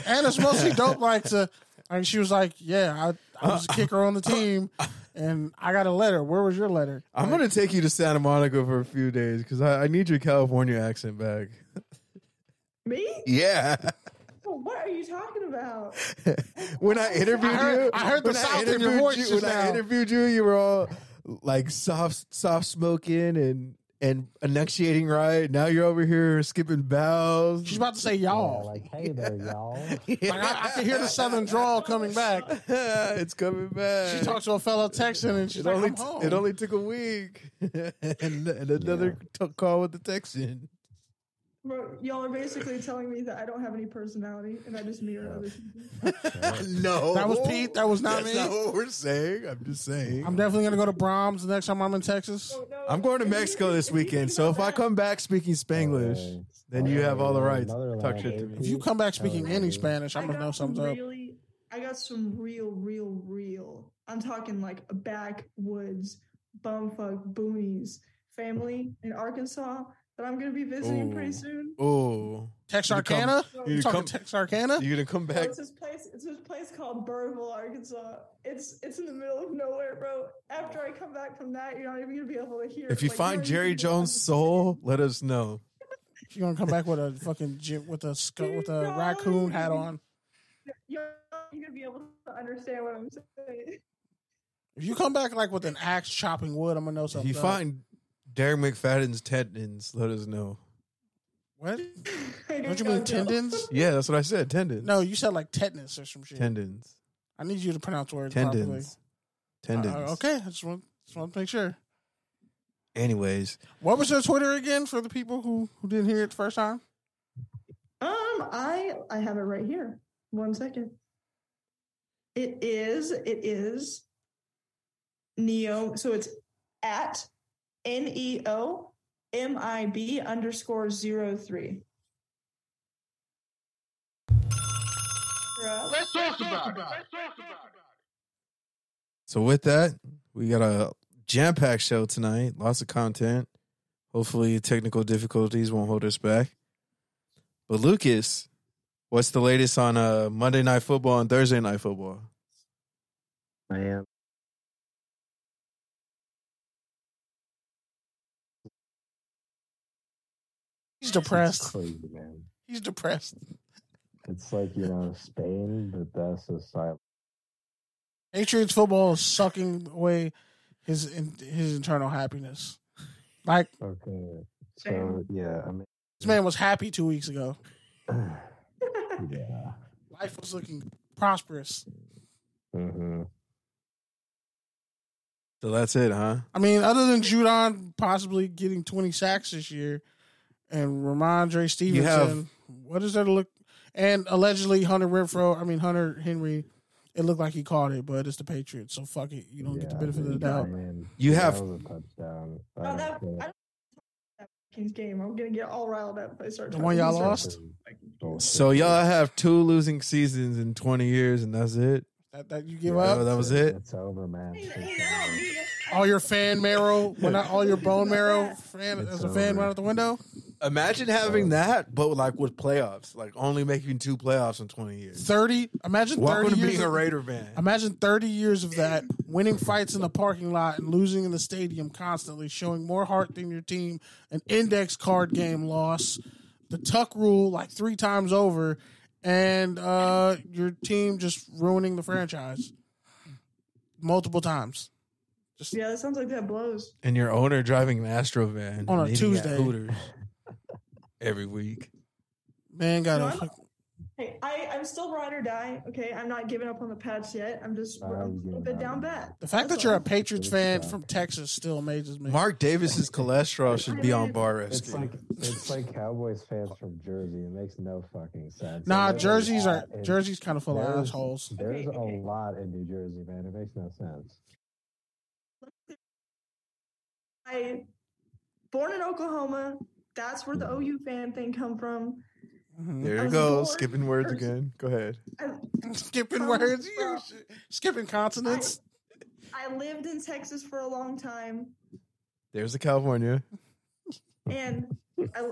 And it's mostly dope. Like to, like she was like, "Yeah, I, I was a uh, kicker on the uh, uh, team, and I got a letter. Where was your letter?" I'm Like, gonna take you to Santa Monica for a few days because I, I need your California accent back. Me? [LAUGHS] Yeah. What are you talking about? [LAUGHS] when I interviewed I heard- you, I heard the when South in your voice you- just when I interviewed you, you were all like soft, soft smoking and and enunciating right. Now you're over here skipping bows. She's about to say y'all. like, hey there, y'all. [LAUGHS] Like I, I can hear the southern drawl coming back. [LAUGHS] it's coming back. She talked to a fellow Texan, and she's It like, only "I'm home." it only took a week, and, and another t- call with the Texan. Bro, y'all are basically telling me that I don't have any personality and I just mirror other people. [LAUGHS] [LAUGHS] No, That was Pete. That was not That's me. not what we're saying. I'm just saying. I'm definitely gonna go to Braum's the next time I'm in Texas. Oh, no, I'm going to Mexico this weekend, so about if I come back speaking Spanglish, Alright. then you have all the rights. Motherland, Talk shit to me. If you come back speaking any Spanish, I'm gonna know some something's up. really, I got some real, real, real. I'm talking like a backwoods, bumfuck boonies family in Arkansas that I'm gonna be visiting Ooh. pretty soon. Oh, Texarkana? You You to talking come- Texarkana? You're gonna come So back? it's this place. It's this place called Burville, Arkansas. It's it's in the middle of nowhere, bro. After I come back from that, you're not even gonna be able to hear. If you like, find Jerry even gonna Jones' soul, let us know. She's gonna come back with a fucking with a skull, with a No. raccoon hat on. You're not gonna be able to understand what I'm saying. If you come back like with an axe chopping wood, I'm gonna know If something. you find Darren McFadden's tendons, let us know. what? [LAUGHS] I Don't you mean tendons? [LAUGHS] Yeah, that's what I said. Tendons. No, you said like tetanus or some shit. tendons. I need you to pronounce words Tendons. properly. Tendons. Uh, okay, I just want just want to make sure. Anyways, What was your Twitter again for the people who who didn't hear it the first time? Um, I I have it right here. One second. It is it is Neo. So it's at N E O M I B underscore zero three. Let's talk about it. so with that, we got a jam-packed show tonight. Lots of content. Hopefully, technical difficulties won't hold us back. But Lucas, what's the latest on uh, Monday Night Football and Thursday Night Football? Man. He's depressed. It's crazy, man. He's depressed. It's like you know Spain, but that's a silent. Patriots football is sucking away his his internal happiness. Like Okay, so yeah, I mean, this man was happy two weeks ago. [SIGHS] yeah. Life was looking prosperous. hmm So that's it, huh? I mean, other than Judon possibly getting 20 sacks this year and Ramondre Stevenson, have- what is there to look? And allegedly Hunter Renfrow, I mean, Hunter Henry, it looked like he caught it, but it's the Patriots. So fuck it. You don't get the Yeah, benefit of the doubt. mean, You that have- was a touchdown. I Oh, don't that, think- I don't that Kings game. I'm gonna get all riled up if I start. The one y'all lost? Bullshit. So y'all have two losing seasons in 20 years, and that's it. That, that you give Yeah, up? that was it? It's over, man. Hey, It's hey, now, over. dude. All your fan marrow, when not all your bone marrow, fan, It's as a fan over. went out the window. Imagine having that, but like with playoffs, like only making two playoffs in 20 years. 30, imagine 30 Welcome to years being a Raider fan. Imagine 30 years of that, winning fights in the parking lot and losing in the stadium constantly, showing more heart than your team, an index card game loss, the tuck rule like three times over, and uh, your team just ruining the franchise multiple times. Yeah, that sounds like that blows. And your owner driving an Astro van On a and eating at Tuesday. Every week. Man, got No, a I'm- Hey, I, I'm still ride or die. Okay, I'm not giving up on the Pats yet. I'm just I I'm a little bit down bad. the fact that you're a. Patriots fan from Texas still amazes me. Mark Davis's cholesterol should be on bar It's rescue. like it's like Cowboys fans from Jersey. It makes no fucking sense. nah, And there's jerseys are uh, in- jerseys kind of full of there's- assholes. There's Okay, okay. a lot in New Jersey, man. It makes no sense. I born in Oklahoma. That's where the OU fan thing come from. Mhm. There you go, born skipping words first- again. Go ahead. I, [LAUGHS] Skipping Um, words, you well, skipping consonants. I lived in Texas for a long time, There's a California. and I,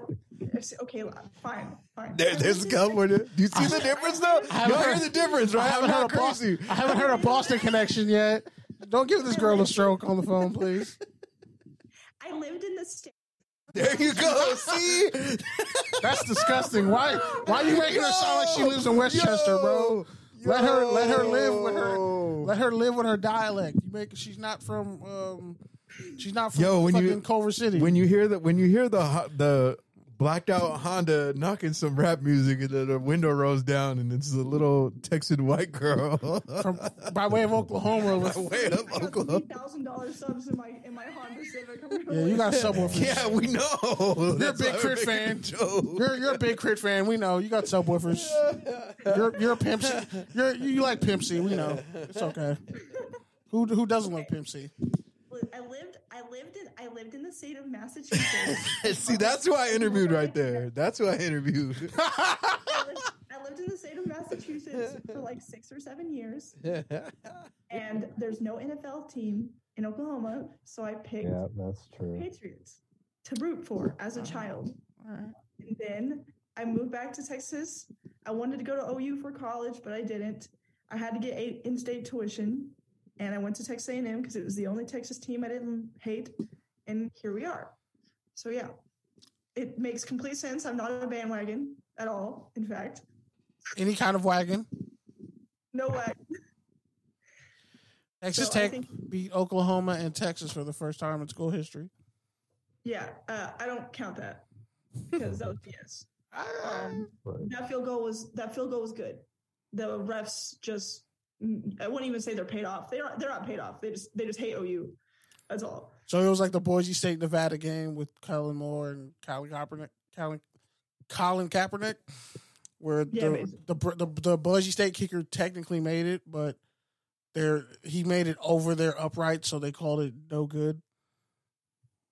okay, fine, fine. There, there's a California. Do you see the [LAUGHS] difference though? I haven't Y'all hear heard- the difference, right? I right? haven't heard a Boston. crazy. I haven't heard a Boston connection yet. Don't give this girl a stroke on the phone, please. I lived in the state. There you go. [LAUGHS] See? That's disgusting. Why? Why are you making her sound like she lives in Westchester, bro? Let her let her live with her let her live with her dialect. You make she's not from um she's not from Yo, when fucking you- Culver City. When you hear the when you hear the the blacked out Honda knocking some rap music and then the window rolls down and it's a little Texan white girl. from by way of Oklahoma [LAUGHS] by Way of Oklahoma. thousand dollars subs in my in my Honda Civic. I'm Yeah, you got subwoofers. Yeah, we know. You're a big why crit we're fan. a. You're you're a big crit fan. We know you got subwoofers. You're you're a pimp. C. You're you like pimp C. We know it's okay. Who who doesn't love pimp C? I lived in I lived in the state of Massachusetts. [LAUGHS] See, that's who I interviewed right there. That's who I interviewed. [LAUGHS] I, lived, I lived in the state of Massachusetts for like six or seven years, [LAUGHS] and there's no NFL team in Oklahoma, so I picked Yeah, that's true. Patriots to root for as a child. And then I moved back to Texas. I wanted to go to OU for college, but I didn't. I had to get in-state tuition, and I went to Texas A&M because it was the only Texas team I didn't hate, and here we are. So yeah, it makes complete sense. I'm not a bandwagon at all. In fact, Any kind of wagon. no way. Texas So Tech think- beat Oklahoma and Texas for the first time in school history. Yeah, uh, I don't count that because that was BS. [LAUGHS] Um, that field goal was that field goal was good. The refs just I wouldn't even say they're paid off. They're not, they're not paid off. They just they just hate OU. That's all. So it was like the Boise State Nevada game with Kellen Moore and Colin Kaepernick. Colin, Colin Kaepernick, where Yeah, the, the the the Boise State kicker technically made it, but there he made it over their upright, so they called it no good.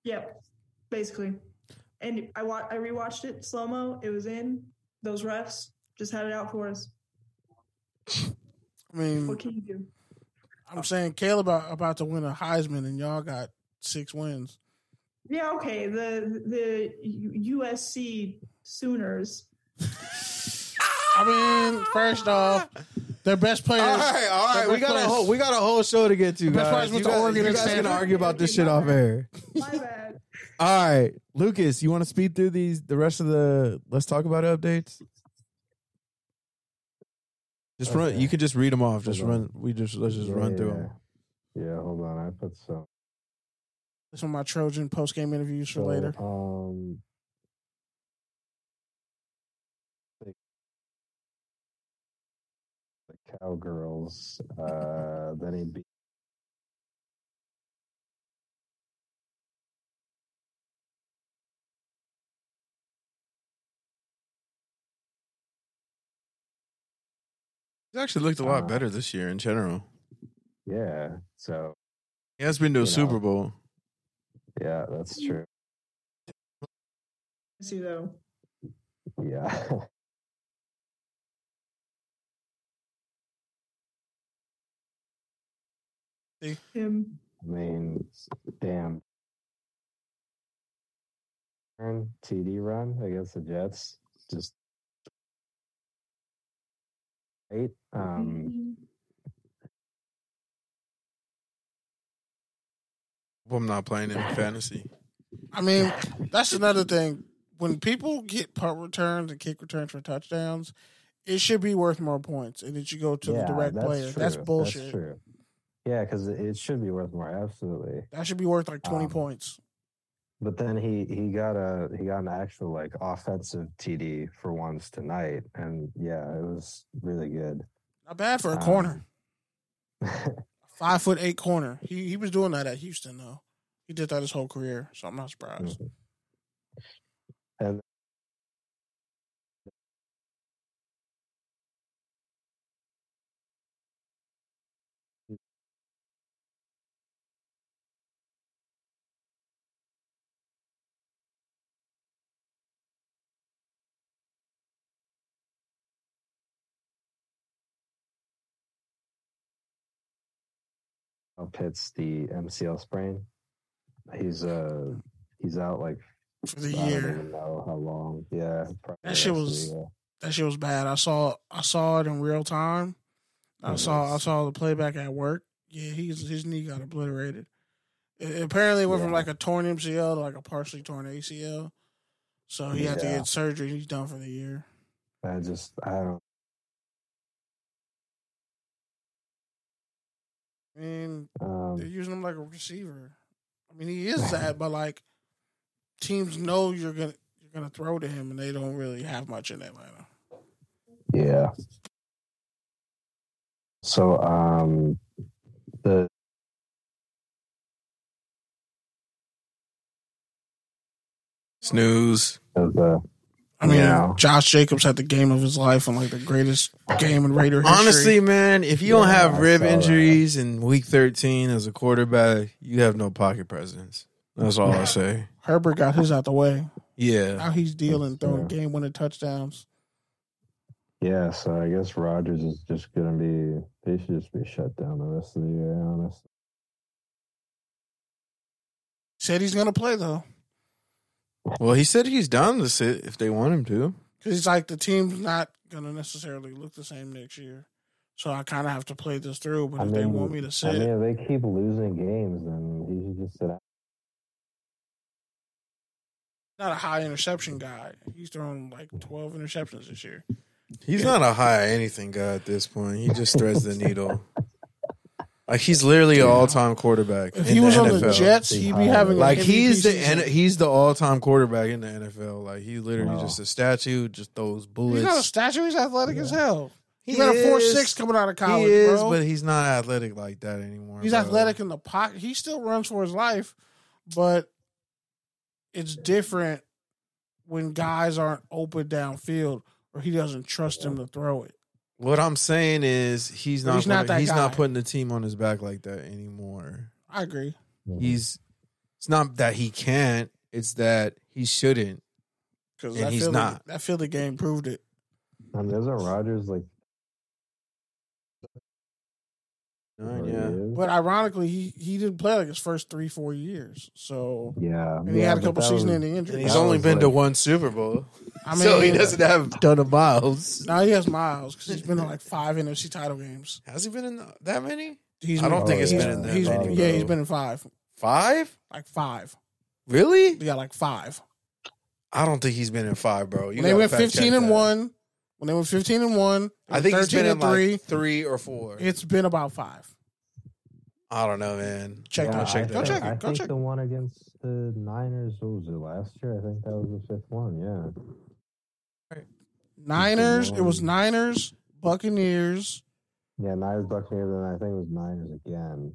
Yep, basically. And I wa- I rewatched it slow mo. It was in. Those refs just had it out for us. I mean, What can you do? I'm saying Caleb about, about to win a Heisman, and y'all got six wins. Yeah, okay. The the USC Sooners. [LAUGHS] I mean, first off, their best players. All right, all right. We best got a whole we got a whole show to get to, best players guys. went You to guys, Oregon you guys can Stanford. argue about this shit off air. My bad. [LAUGHS] All right, Lucas, you want to speed through these the rest of the let's talk about it updates? Just run. You can just read them off. Just run. We just let's just Yeah, run through yeah. them. Yeah, hold on. I put some. Some of my Trojan post game interviews for so, later. Um, the, the cowgirls. Uh, then he beat. He's actually looked a lot Uh, better this year in general. Yeah. So He has been to a Super know. Bowl. yeah, that's true. See though. Yeah. [LAUGHS] Him. I mean, damn. Turn TD run against the Jets. Just eight. Um, I'm not playing in [LAUGHS] fantasy. I mean, [LAUGHS] that's another thing. When people get punt returns and kick returns for touchdowns, it should be worth more points, and it should go to the yeah, direct that's player. True. That's bullshit. That's true. Yeah, because it should be worth more. Absolutely. That should be worth like twenty Um, points. But then he he got a he got an actual like offensive TD for once tonight, and yeah, it was really good. Not bad for a um, corner, [LAUGHS] five foot eight corner. He he was doing that at Houston though. He did that his whole career, so I'm not surprised. and Pitts the MCL sprain. He's uh he's out like For the I don't year, even know how long. Yeah, That shit the rest of the was- that shit was bad. I saw I saw it in real time. I saw I saw the playback at work. Yeah, he's his knee got obliterated. It, apparently, it went from Yeah. like a torn MCL to like a partially torn ACL. So he had to Yeah. get surgery. He's done for the year. I just I don't. I mean, Um, they're using him like a receiver. I mean, he is that, but like teams know you're gonna you're gonna throw to him, and they don't really have much in Atlanta. Yeah. So um the Snooze. the I mean, Yeah. Josh Jacobs had the game of his life and like the greatest game in Raider history. Honestly, man, if you don't have I rib saw that. injuries in week 13 as a quarterback, you have no pocket presence. That's all I say. Herbert got his out the way. Yeah. Now he's dealing, throwing Yeah. game winning touchdowns. yeah, so I guess Rodgers is just gonna be they should just be shut down the rest of the year, honestly. Said he's gonna play though, Well, he said he's down to sit if they want him to. because he's like the team's not gonna necessarily look the same next year. So I kind of have to play this through. But I if they want me to sit. I mean if they keep losing games then he should just sit out. not a high interception guy. He's thrown like twelve interceptions this year. He's not a high anything guy at this point. He just threads the needle. [LAUGHS] Like he's literally an all-time quarterback. If in he the was on NFL. the Jets, he'd be having like an he's the season. N- he's the all-time quarterback in the NFL. Like he's literally Wow. just a statue, just those bullets. He's not a statue. He's athletic as hell. He, He ran a four is. six coming out of college, he college, is, bro. but he's not athletic like that anymore. He's bro. athletic in the pocket. He still runs for his life, but it's different when guys aren't open downfield or he doesn't trust him to throw it. What I'm saying is he's not he's not putting- that he's not putting the team on his back like that anymore. I agree. He's it's not that he can't, it's that he shouldn't. Because And that he's Philly, not. that the game proved it. I mean, isn't Rodgers like Nine, yeah. But ironically, he, he didn't play like his first three, four years. So Yeah. and he yeah, had a couple that season was- ending injuries. he's only was been to one Super Bowl. I mean, [LAUGHS] so he doesn't have a ton of miles. Now he has miles because he's been in like five NFC title games. Has he been in the, that many? He's I don't Oh, think it's he's- been in that he's- many, Yeah, he's been in five, Five? like five. Really? Yeah, like five. I don't think he's been in five, bro. You When they went fifteen and that. one, when they went fifteen and one, I think he's 13 been in and three. like three or four. It's been about five. I don't know, man. Check I'm that. check I that. Go think, check it, I go think check the one against the Niners, what was it last year? I think that was the fifth one. Yeah. Niners. It was. Niners, Buccaneers. Yeah, Niners, Buccaneers, and I think it was Niners again.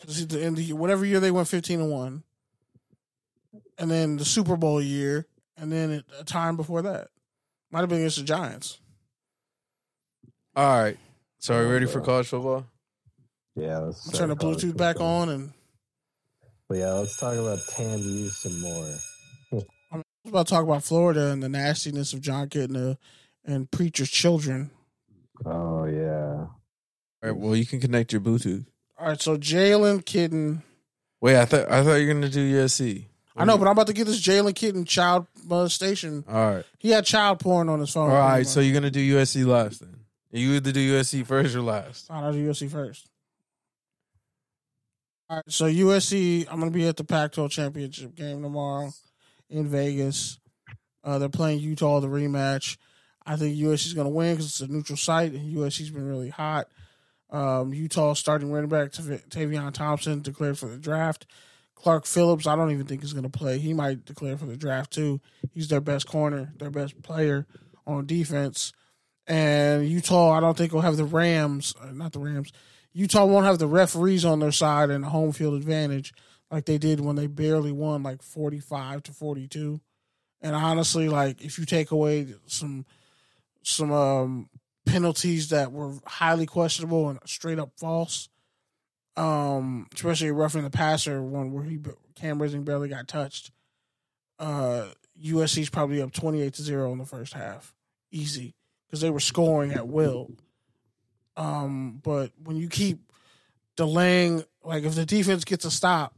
Because in the whatever year they went fifteen and one, and then the Super Bowl year, and then it, a time before that might have been against the Giants. All right. So are we ready for college football? Yeah, let's I'll start turn the college Bluetooth back on, and But yeah, let's talk about Tandy some more. [LAUGHS] I was about to talk about Florida and the nastiness of Jon Kitna and preacher's children. Oh yeah. All right. Well, you can connect your Bluetooth. All right, so Jalen Kitna. Wait, I thought I thought you were gonna do USC. I know, but I'm about to get this Jalen Kitna child molestation. All right. He had child porn on his phone. All right. So you're gonna do USC last then? You either do USC first or last. I'll do USC first. All right, so USC, I'm going to be at the Pac-12 championship game tomorrow in Vegas. Uh, they're playing Utah the rematch. I think USC's going to win because it's a neutral site, and USC's been really hot. Um, Utah starting running back Tav- Tavion Thompson declared for the draft. Clark Phillips, I don't even think he's going to play. He might declare for the draft too. He's their best corner, their best player on defense. And Utah, I don't think will have the Rams, uh, not the Rams. Utah won't have the referees on their side and home field advantage like they did when they barely won like 45 to 42. And honestly, like if you take away some some um penalties that were highly questionable and straight up false, um, especially roughing the passer one where he Cam Rising barely got touched. Uh, USC's probably up 28 to 0 in the first half. Easy. Because they were scoring at will. Um, but when you keep delaying, like if the defense gets a stop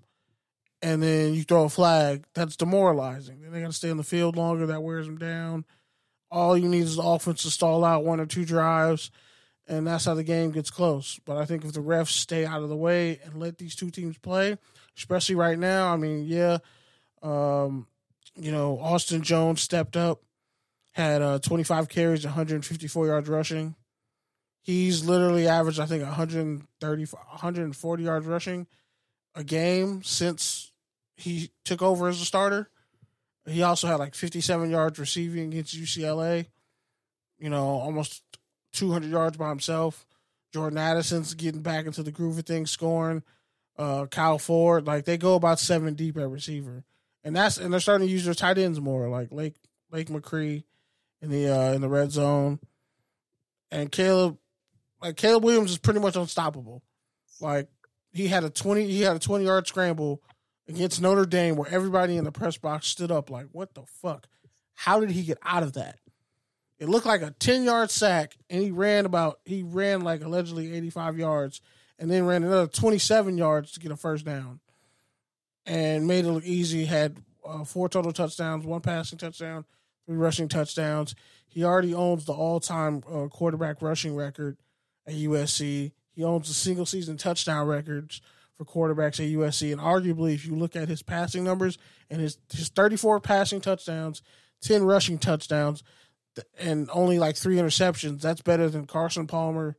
and then you throw a flag, that's demoralizing. Then they got to stay in the field longer. That wears them down. All you need is the offense to stall out one or two drives, and that's how the game gets close. But I think if the refs stay out of the way and let these two teams play, especially right now, I mean, yeah, um, you know, Austin Jones stepped up, had uh, 25 carries, 154 yards rushing. He's literally averaged, I think, 130, 140 yards rushing a game since he took over as a starter. He also had like 57 yards receiving against UCLA. You know, almost 200 yards by himself. Jordan Addison's getting back into the groove of things, scoring. Uh, Kyle Ford, like they go about seven deep at receiver, and that's and they're starting to use their tight ends more, like Lake Lake McRee in the uh, in the red zone, and Caleb, like Caleb Williams is pretty much unstoppable. Like he had a 20 he had a 20 yard scramble against Notre Dame where everybody in the press box stood up like what the fuck how did he get out of that it looked like a 10 yard sack and he ran about he ran like allegedly 85 yards and then ran another 27 yards to get a first down. And made it look easy had uh, four total touchdowns one passing touchdown three rushing touchdowns. He already owns the all-time uh, quarterback rushing record at USC he owns the single season touchdown records for quarterbacks at USC. And arguably, if you look at his passing numbers and his, his 34 passing touchdowns, 10 rushing touchdowns, and only like three interceptions, that's better than Carson Palmer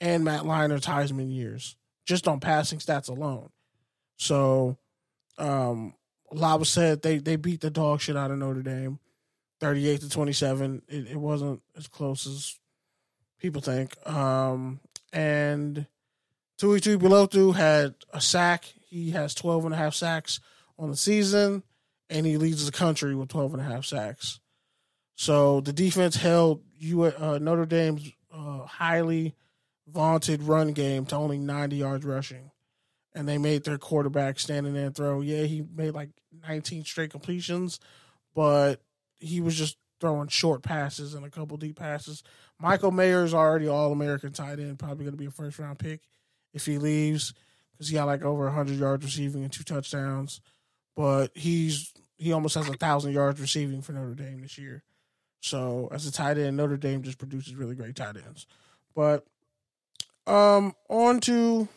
and Matt Leinart's Heisman years, just on passing stats alone. So, um, a lot was said they, they beat the dog shit out of Notre Dame, 38 to 27. It, it wasn't as close as people think. Um, and Tuli Tuipulotu had a sack. He has 12 and a half sacks on the season, and he leads the country with 12 and a half sacks. So the defense held you uh, Notre Dame's uh, highly vaunted run game to only 90 yards rushing. And they made their quarterback stand in there and throw. Yeah, he made like 19 straight completions, but he was just throwing short passes and a couple deep passes. Michael Mayer is already all American tight end, probably going to be a first round pick if he leaves because he got like over 100 yards receiving and two touchdowns. But he's he almost has a thousand yards receiving for Notre Dame this year. So as a tight end, Notre Dame just produces really great tight ends. But um, on to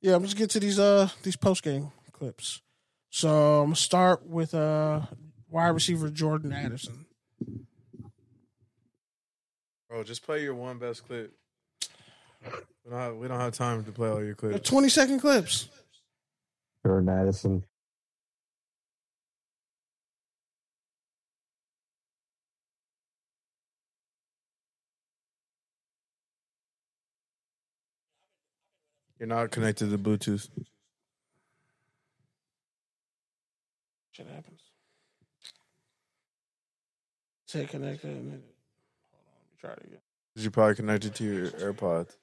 yeah, I'm just get to these uh these post game clips. So I'm gonna start with uh wide receiver Jordan Addison. Bro, just play your one best clip. We don't have, we don't have time to play all your They're clips. 20 second clips. Jordan Addison. You're not connected to Bluetooth. Shit happens. Stay connected. Hold on, let me try it again. You're probably connected to your AirPods.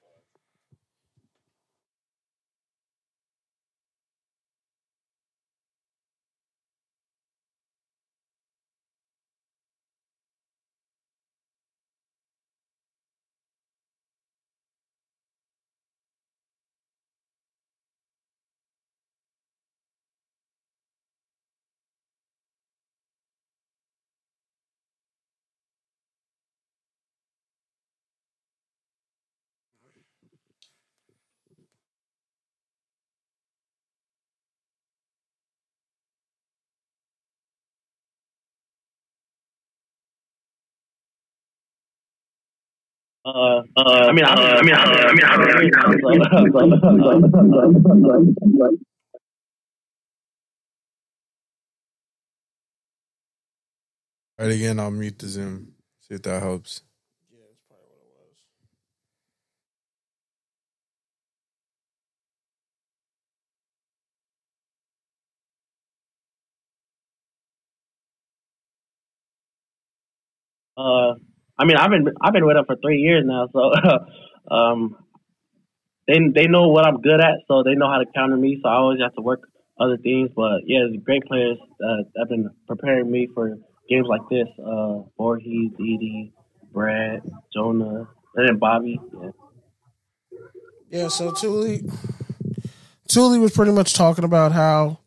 Uh, uh, I mean, I mean, I mean, I mean, I mean, I mean, Right again, I'll mute the Zoom. See if that helps. Yeah, that's probably what it was. uh, I mean, I've been I've been with them for three years now, so [LAUGHS] um, they they know what I'm good at, so they know how to counter me. So I always have to work other things, but yeah, great players that have been preparing me for games like this. Uh, Vorhees, Edie, Brad, Jonah, and then Bobby. Yeah. Yeah, so Tuli, Tuli was pretty much talking about how,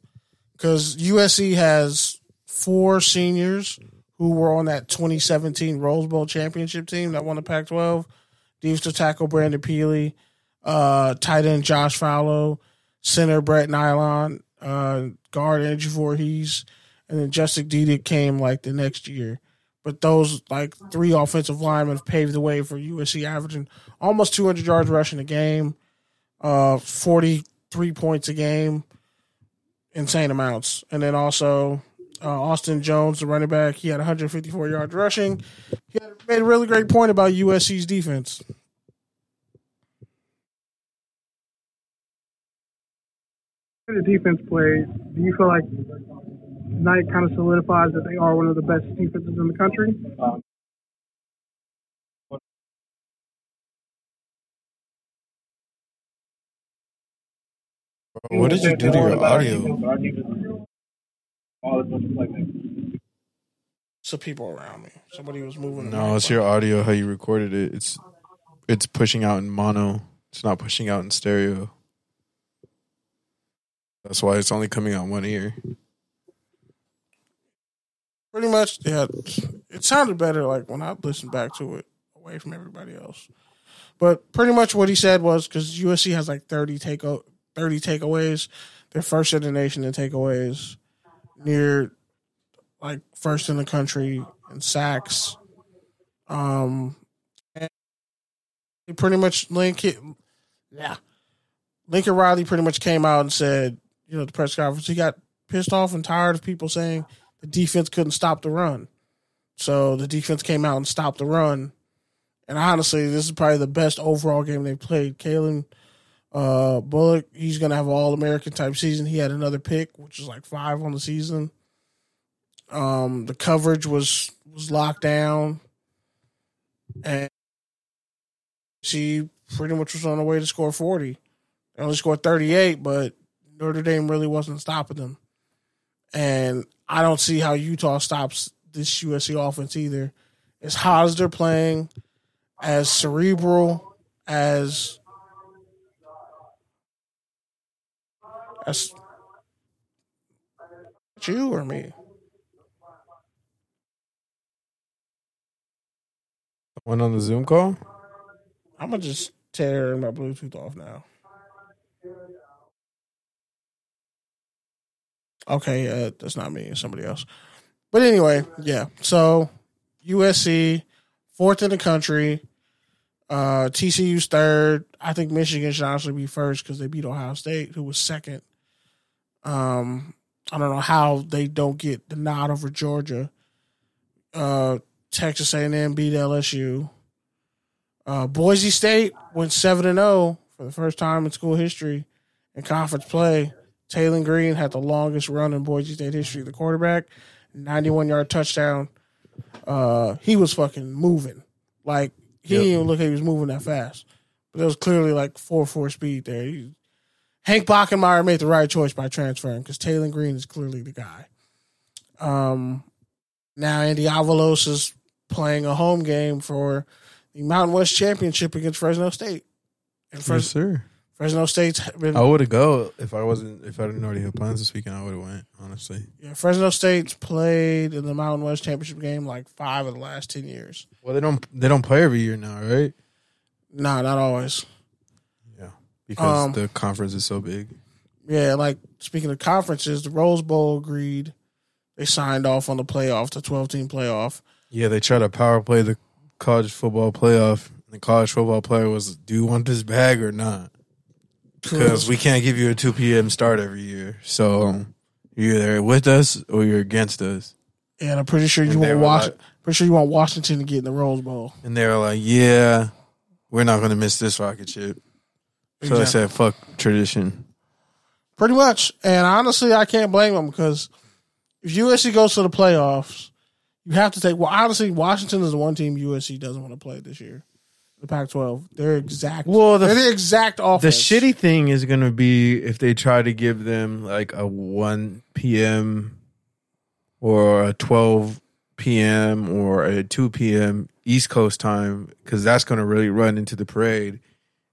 because USC has four seniors who were on that 2017 Rose Bowl championship team that won the Pac 12. Defensive tackle Brandon Pili, uh, tight end Josh Falo, center Brett Neilon, uh, guard Andrew Vorhees, and then Justin Dedich came like the next year. But those like three offensive linemen paved the way for USC averaging almost 200 yards rushing a game, uh, 43 points a game, insane amounts. And then also uh, Austin Jones, the running back, he had 154 yards rushing. He had, made a really great point about USC's defense. the defense plays, do you feel like tonight kind of solidifies that they are one of the best defenses in the country? Bro, what did you do to your audio? So people around me, somebody was moving. No, it's your audio. How you recorded it. It's it's pushing out in mono. It's not pushing out in stereo. That's why it's only coming out one ear. pretty much yeah it sounded better like when i listened back to it away from everybody else but pretty much what he said was because usc has like 30 take 30 takeaways they're first in the nation in takeaways near like first in the country in sacks um pretty much lincoln yeah lincoln riley pretty much came out and said you know the press conference he got pissed off and tired of people saying the defense couldn't stop the run. So the defense came out and stopped the run. And honestly, this is probably the best overall game they played. Calen uh, Bullock, he's to have an All American type season. He had another pick, which is like five on the season. Um, the coverage was was locked down, and she pretty much was on the way to score forty. They only scored thirty eight, but Notre Dame really wasn't stopping them. And I don't see how Utah stops this USC offense either. As hot as they're playing, as cerebral as as you or me. One on the Zoom call. I'm gonna just tear my Bluetooth off now. Okay, uh, that's not me. Somebody else. But anyway, yeah. So USC fourth in the country. Uh, TCU's third. I think Michigan should honestly be first because they beat Ohio State, who was second. Um, I don't know how they don't get the nod over Georgia. Uh, Texas A&M beat LSU. Uh, Boise State went seven and zero for the first time in school history in conference play. Taylen Green had the longest run in Boise State history. The quarterback, ninety-one yard touchdown. Uh, he was fucking moving. Like he Yep. didn't even look like he was moving that fast. But there was clearly like four four speed there. He, Hank Bachmeier made the right choice by transferring because Taylen Green is clearly the guy. Um, now Andy Avalos is playing a home game for the Mountain West Championship against Fresno State. And Yes, sir. Fresno State's been I would have go if I wasn't if I didn't already have plans this weekend. I would have went honestly. yeah, Fresno State's played in the Mountain West Championship game like five of the last ten years. Well, they don't they don't play every year now, right? No, not always. Because Um, the conference is so big. Yeah, like speaking of conferences, the Rose Bowl agreed. They signed off on the playoff, the twelve team playoff. Yeah, they try to power play the college football playoff. The college football player was, do you want this bag or not? Because we can't give you a two p.m. start every year. So you're either with us or you're against us. And I'm pretty sure you And want were Was- like- pretty sure you want Washington to get in the Rose Bowl. And they were like, yeah, we're not going to miss this rocket ship. So they Exactly. said, fuck tradition. Pretty much. And honestly, I can't blame them because if USC goes to the playoffs, you have to take. Well, honestly, Washington is the one team USC doesn't want to play this year. The Pac-12, they're exact. Well, the- they're the exact The shitty thing is going to be if they try to give them like a 1 p.m. or a 12 p.m. or a 2 p.m. East Coast time, because that's going to really run into the parade.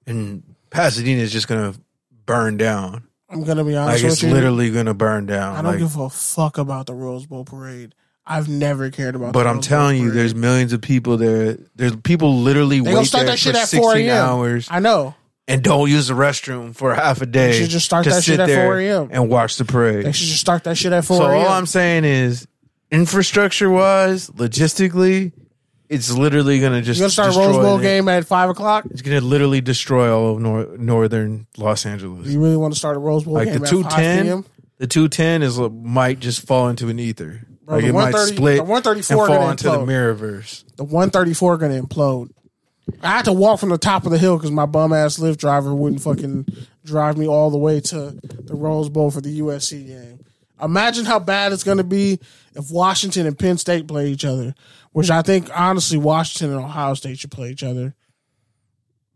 And Pasadena is just going to burn down. I'm gonna be Like honest it's with you. literally going to burn down. I don't Like, give a fuck about the Rose Bowl parade. I've never cared about. but I'm Rose telling Bowl you, parade. there's millions of people there. There's people literally They gonna wait start there that shit for at 4 16 a.m. hours I know. and don't use the restroom for half a day. They should just start that shit at 4 a.m. and watch the parade. They should just start that shit at four. So all I'm saying is, infrastructure wise, logistically, it's literally gonna just you gonna start destroy Rose Bowl the- game at five o'clock? It's gonna literally destroy all of nor- northern Los Angeles. You really want to start a Rose Bowl Like game the at 5 ten, p.m.? the two ten is uh, might just fall into an ether. Bro, like the it might 130 split the and 134 fall gonna into the implode. mirrorverse. The 134 gonna implode. I had to walk from the top of the hill because my bum ass Lyft driver wouldn't fucking drive me all the way to the Rose Bowl for the USC game. Imagine how bad it's gonna be if Washington and Penn State play each other, which I think honestly Washington and Ohio State should play each other.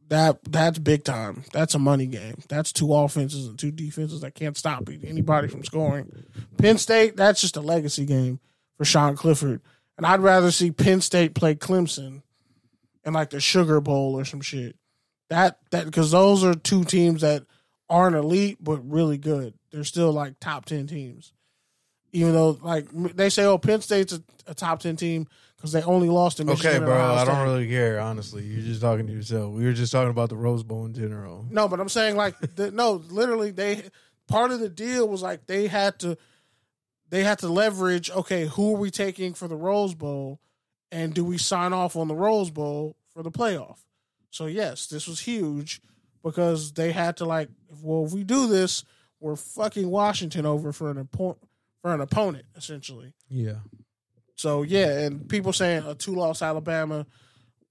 That that's big time. That's a money game. That's two offenses and two defenses that can't stop anybody from scoring. Penn State, that's just a legacy game for Sean Clifford. And I'd rather see Penn State play Clemson in like the Sugar Bowl or some shit. That that because those are two teams that aren't elite but really good. They're still like top ten teams. Even though like they say, oh, Penn State's a, a top ten team because they only lost to Michigan. Okay, bro, I don't really care. Honestly, you're just talking to yourself. We were just talking about the Rose Bowl in general. No, but I'm saying like the, [LAUGHS] no, literally they part of the deal was like they had to they had to leverage. Okay, who are we taking for the Rose Bowl, and do we sign off on the Rose Bowl for the playoff? So yes, this was huge because they had to like, well, if we do this, we're fucking Washington over for an oppo- for an opponent essentially. Yeah. So yeah, and people saying a two loss Alabama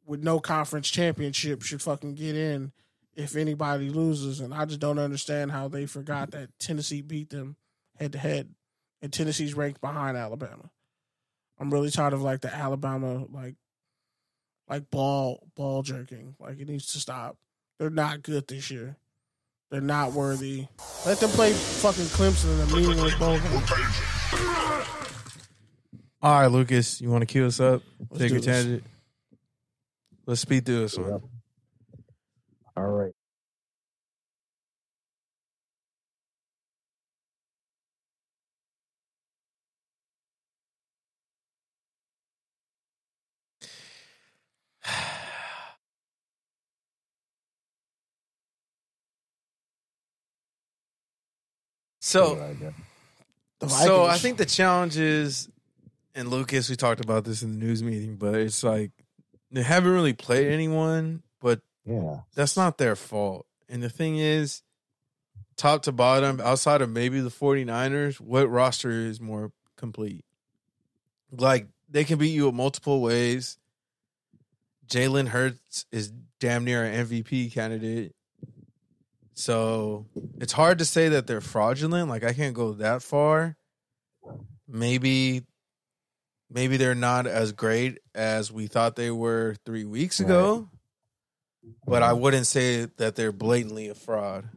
with no conference championship should fucking get in if anybody loses, and I just don't understand how they forgot that Tennessee beat them head to head, and Tennessee's ranked behind Alabama. I'm really tired of like the Alabama like like ball ball jerking. Like it needs to stop. They're not good this year. They're not worthy. Let them play fucking Clemson in a meaningless bowl game. All right, Lucas, you want to cue us up? Let's Take do a this. tangent. Let's speed through this one. All right. So, What I got. The So I think the challenge is, and Lucas, we talked about this in the news meeting, but it's like they haven't really played anyone, but Yeah. that's not their fault. And the thing is, top to bottom, outside of maybe the 49ers, what roster is more complete? Like they can beat you in multiple ways. Jalen Hurts is damn near an MVP candidate. So it's hard to say that they're fraudulent. Like I can't go that far. Maybe maybe they're not as great as we thought they were three weeks ago. But I wouldn't say that they're blatantly a fraud.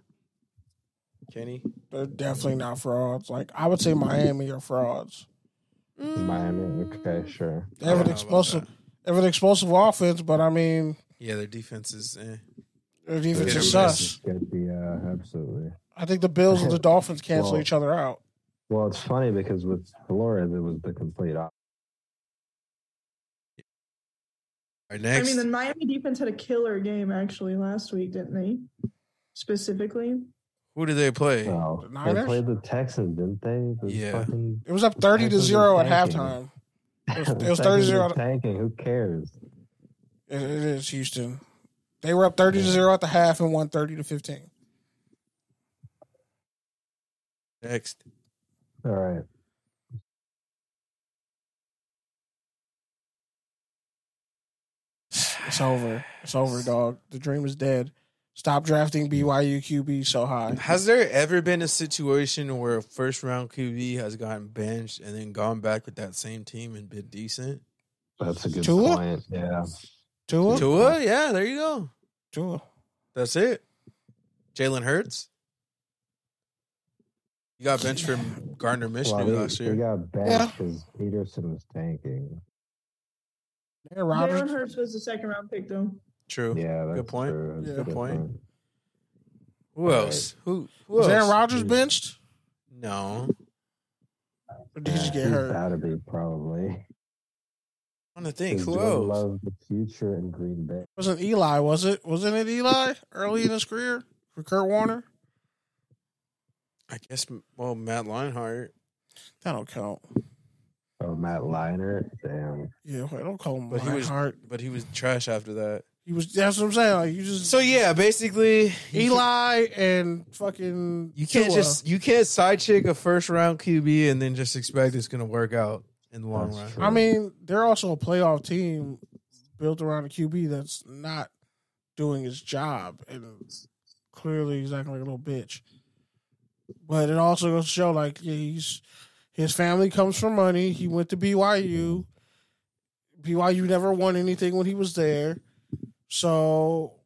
Kenny? they're definitely not frauds. Like I would say Miami are frauds. Miami. Okay, sure. They have an explosive, that. they have an explosive offense, but I mean, Yeah, their defense is eh. their defense Hit or is sus. Good, yeah, absolutely. I think the Bills and the [LAUGHS] Dolphins cancel Well- each other out. Well, it's funny because with Flores, it was the complete opposite. All right, I mean, the Miami defense had a killer game actually last week, didn't they? Specifically, Who did they play? So, The they played the Texans, didn't they? The Yeah. fucking- It was up thirty to zero at halftime. It [LAUGHS] was, the it was 30 are 0. Tanking. Who cares? It, it is Houston. They were up thirty to zero at the half and won thirty to fifteen. Next. All right. It's over. It's over, dog. The dream is dead. Stop drafting BYU QB so high. Has there ever been a situation where a first round QB has gotten benched and then gone back with that same team and been decent? That's a good Tua? point. Yeah. Tua? Tua? Yeah, there you go. Tua. That's it. Jalen Hurts. You got benched from Gardner Well, Minshew we, last we year. got Yeah. benched because Pederson was tanking. Aaron Jalen Rodgers. Hurts was the second round pick though. True. Yeah, Good point. true. Yeah. a Good point. Who else? Who? Who Was else? Aaron Rodgers benched? No. Or did he just get He's hurt? Gotta be probably. I'm trying to think. Does Who Jordan else? Love the future in Green Bay. Wasn't Eli, was it? Wasn't it Eli early in his career for Kurt Warner? I guess. Well, Matt Leinart. That don't count. Oh, Matt Liner. Damn. Yeah, I don't call him But he was- Lionheart. but he was trash after that. He was. That's what I'm saying. Like you just So yeah, basically, Eli and fucking. You can't Tua. just you can't side chick a first round QB and then just expect it's gonna work out in the long That's run. true. I mean, they're also a playoff team built around a QB that's not doing his job, and clearly he's acting like a little bitch. But it also goes to show, like, yeah, he's his family comes from money. He went to BYU. BYU never won anything when he was there, so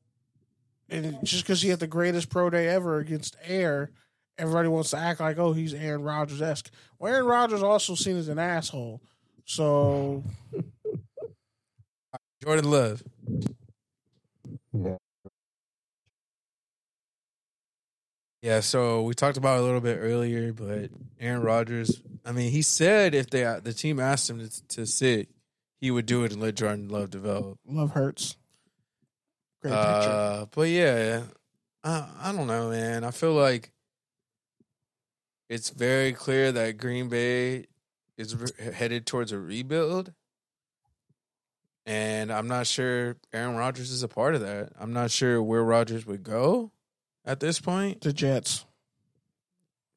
and just because he had the greatest pro day ever against Air, everybody wants to act like, oh, he's Aaron Rodgers esque. Well, Aaron Rodgers also seen as an asshole. So Jordan Love. Yeah. Yeah, so we talked about it a little bit earlier, but Aaron Rodgers. I mean, he said if they the team asked him to, to sit, he would do it and let Jordan Love develop. love hurts. Great picture. Uh, but yeah, I, I don't know, man. I feel like it's very clear that Green Bay is re- headed towards a rebuild. And I'm not sure Aaron Rodgers is a part of that. I'm not sure where Rodgers would go at this point. The Jets.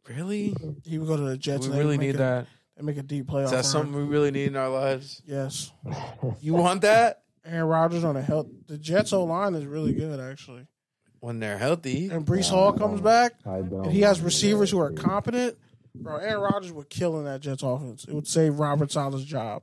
Really? He would go to the Jets. we and they really make need a, that? They make a deep playoff. Is that run. something we really need in our lives? Yes. You want that? Aaron Rodgers on a health. The Jets O line is really good actually. When they're healthy. And Breece Hall comes back, and he has receivers who are competent. Bro, Aaron Rodgers would kill in that Jets offense. It would save Robert Saleh's job.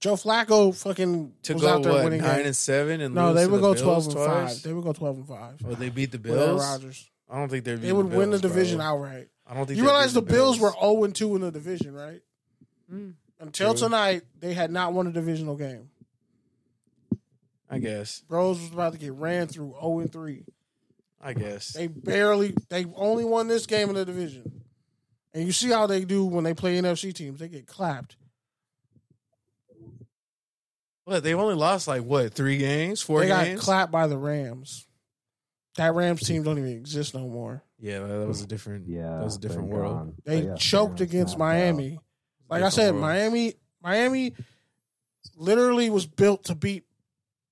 Joe Flacco fucking To was go out there what winning nine games. and seven and No, lose they to would the go Bills twelve and twice? five. They would go twelve and five. Oh, they beat the Bills. Rodgers. I don't think they. They would win the division outright. I don't think You realize beat the Bills were 0 and 2 in the division, right? Mm, Until True. tonight, they had not won a divisional game. I guess. Bros was about to get ran through 0 and 3. I guess. They barely, they only won this game in the division. And you see how they do when they play NFC teams. They get clapped. What? They've only lost like what? Three games? Four they got clapped by the Rams. That Rams team don't even exist no more. Yeah, that was a different. Yeah, that was a different world. gone. They yeah, choked they're against knocked out. Miami. Like I said, world. Miami, Miami, literally was built to beat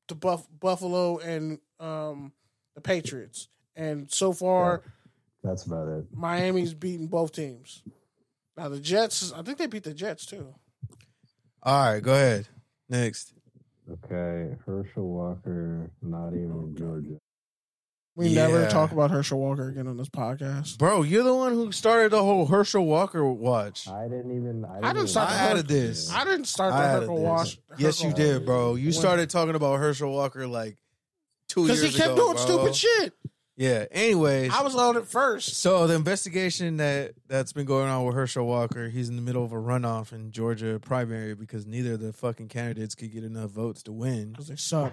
the Buff, Buffalo and um, the Patriots, and so far That's about it. Miami's beaten both teams. Now the Jets, I think they beat the Jets too. All right, go ahead. Next. Okay, Herschel Walker, not oh, even Georgia. We never talk about Herschel Walker again on this podcast. Bro, you're the one who started the whole Herschel Walker watch. I didn't even. I, I didn't didn't start I the added this. I didn't start the I Herschel this. Wash. Yes, you did, bro. You started talking about Herschel Walker like two years ago. because he kept ago, doing bro. stupid shit. Yeah. Anyways, I was on it first. so the investigation that that's been going on with Herschel Walker, he's in the middle of a runoff in Georgia primary because neither of the fucking candidates could get enough votes to win. Because they suck.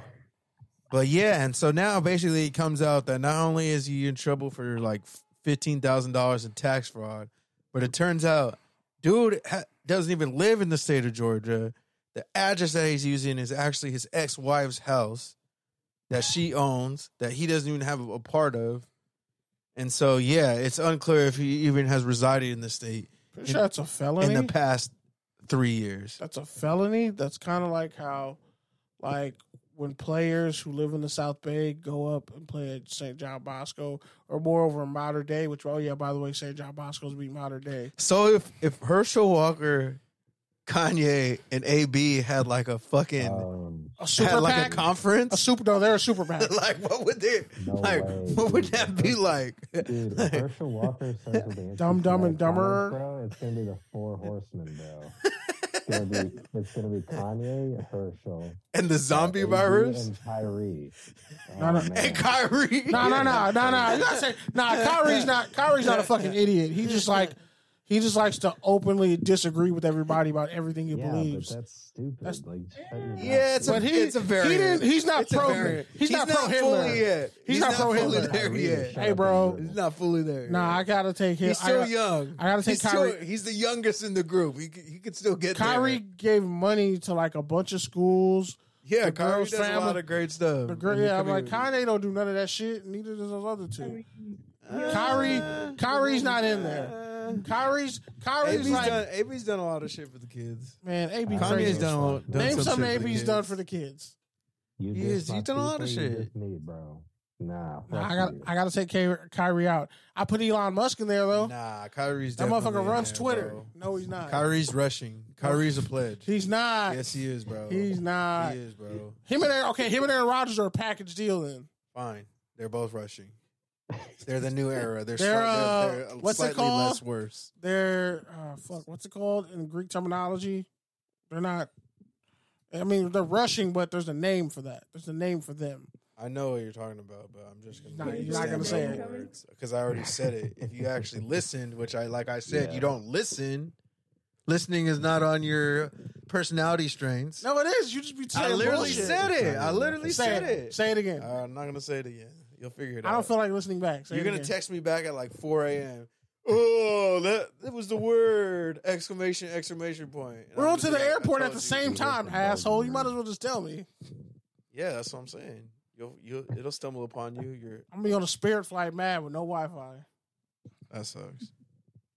But yeah, and so now basically it comes out that not only is he in trouble for like fifteen thousand dollars in tax fraud, but it turns out dude ha- doesn't even live in the state of Georgia. The address that he's using is actually his ex wife's house that she owns that he doesn't even have a part of. And so yeah, it's unclear if he even has resided in the state Pretty sure that's a felony. in the past three years. that's a felony. That's kind of like how, like, when players who live in the South Bay go up and play at St. John Bosco, or moreover in Mater Dei, which, oh, yeah, by the way, St. John Bosco's be Mater Dei. So if if Herschel Walker, Kanye, and AB had like a fucking Um, A super had like PAC? a conference, A super, no, they're a super PAC. [LAUGHS] like what would they No like? way, what would that be like? dude, [LAUGHS] if Herschel Walker starts with Dumb, Dumb, and Dumber. Bro. It's gonna be the Four Horsemen, bro. It's gonna be, it's gonna be Kanye, Herschel, and the zombie AB, virus and Kyrie. No, Oh, no. man. and Kyrie. No, no, no, no, no. You gotta say, nah. [LAUGHS] Kyrie's not. Kyrie's not a fucking idiot. He just like, he just likes to openly disagree with everybody about everything he yeah, believes. but that's stupid. That's- like, shut your mouth. Yeah, it's a But he- it's a variant. he didn't- he's not It's pro- variant. he's not pro Hitler. fully yet. He's not pro fully Hitler. there yet. Shut Hey, bro. He's not fully there. Nah, I gotta take him. he's still got- young. I gotta take he's still- Kyrie- he's the youngest in the group. He could, he could still get Kyrie there. gave money to like a bunch of schools. Yeah, the Kyrie girl's does a family- lot of great stuff. The girl, yeah, I'm like. Kanye don't do none of that shit. Neither does those other two. Kyrie, Kyrie's not in there. Kyrie's, Kyrie's AB's like, done. AB's done a lot of shit for the kids. man, AB Kanye's crazy. done, a- done Name some something shit for the AB's kids. done for the kids. You He is- my he's done a lot of shit. diss Me, bro. Nah, fuck Nah, I got, you. I got to take Ky- Kyrie out. I put Elon Musk in there though. Nah, Kyrie's that definitely motherfucker in runs there, Twitter. bro. No, he's not. Kyrie's rushing. Kyrie's a pledge. He's not. Yes, he is, bro. He's not. He is, bro. Him and Aaron, okay, him and Aaron Rodgers are a package deal. Then Fine. They're both rushing. They're the new era. They're, They're, uh, they're, they're what's it slightly called? less worse. they're uh, fuck. What's it called in Greek terminology? They're not. I mean, they're rushing, but there's a name for that. There's a name for them. I know what you're talking about, but I'm just gonna. Nah, you you're not gonna say it. because I already said it. If you actually [LAUGHS] listened, which I like, I said Yeah. you don't listen. Listening is not on your personality strengths. No, it is. You just be saying I literally bullshit. said it. I literally Say said it. it. Say it again. Uh, I'm not gonna say it again. You'll figure it out. I out. don't feel like listening back. Say You're it gonna again. text me back at like 4 a.m. Oh, that that was the word! Exclamation! Exclamation point! And We're I'm on just to the like, I airport at told the you. same time, asshole. You might as well just tell me. Yeah, that's what I'm saying. You'll you it'll stumble upon you. You're I'm gonna be on a Spirit flight mad with no Wi-Fi. that sucks.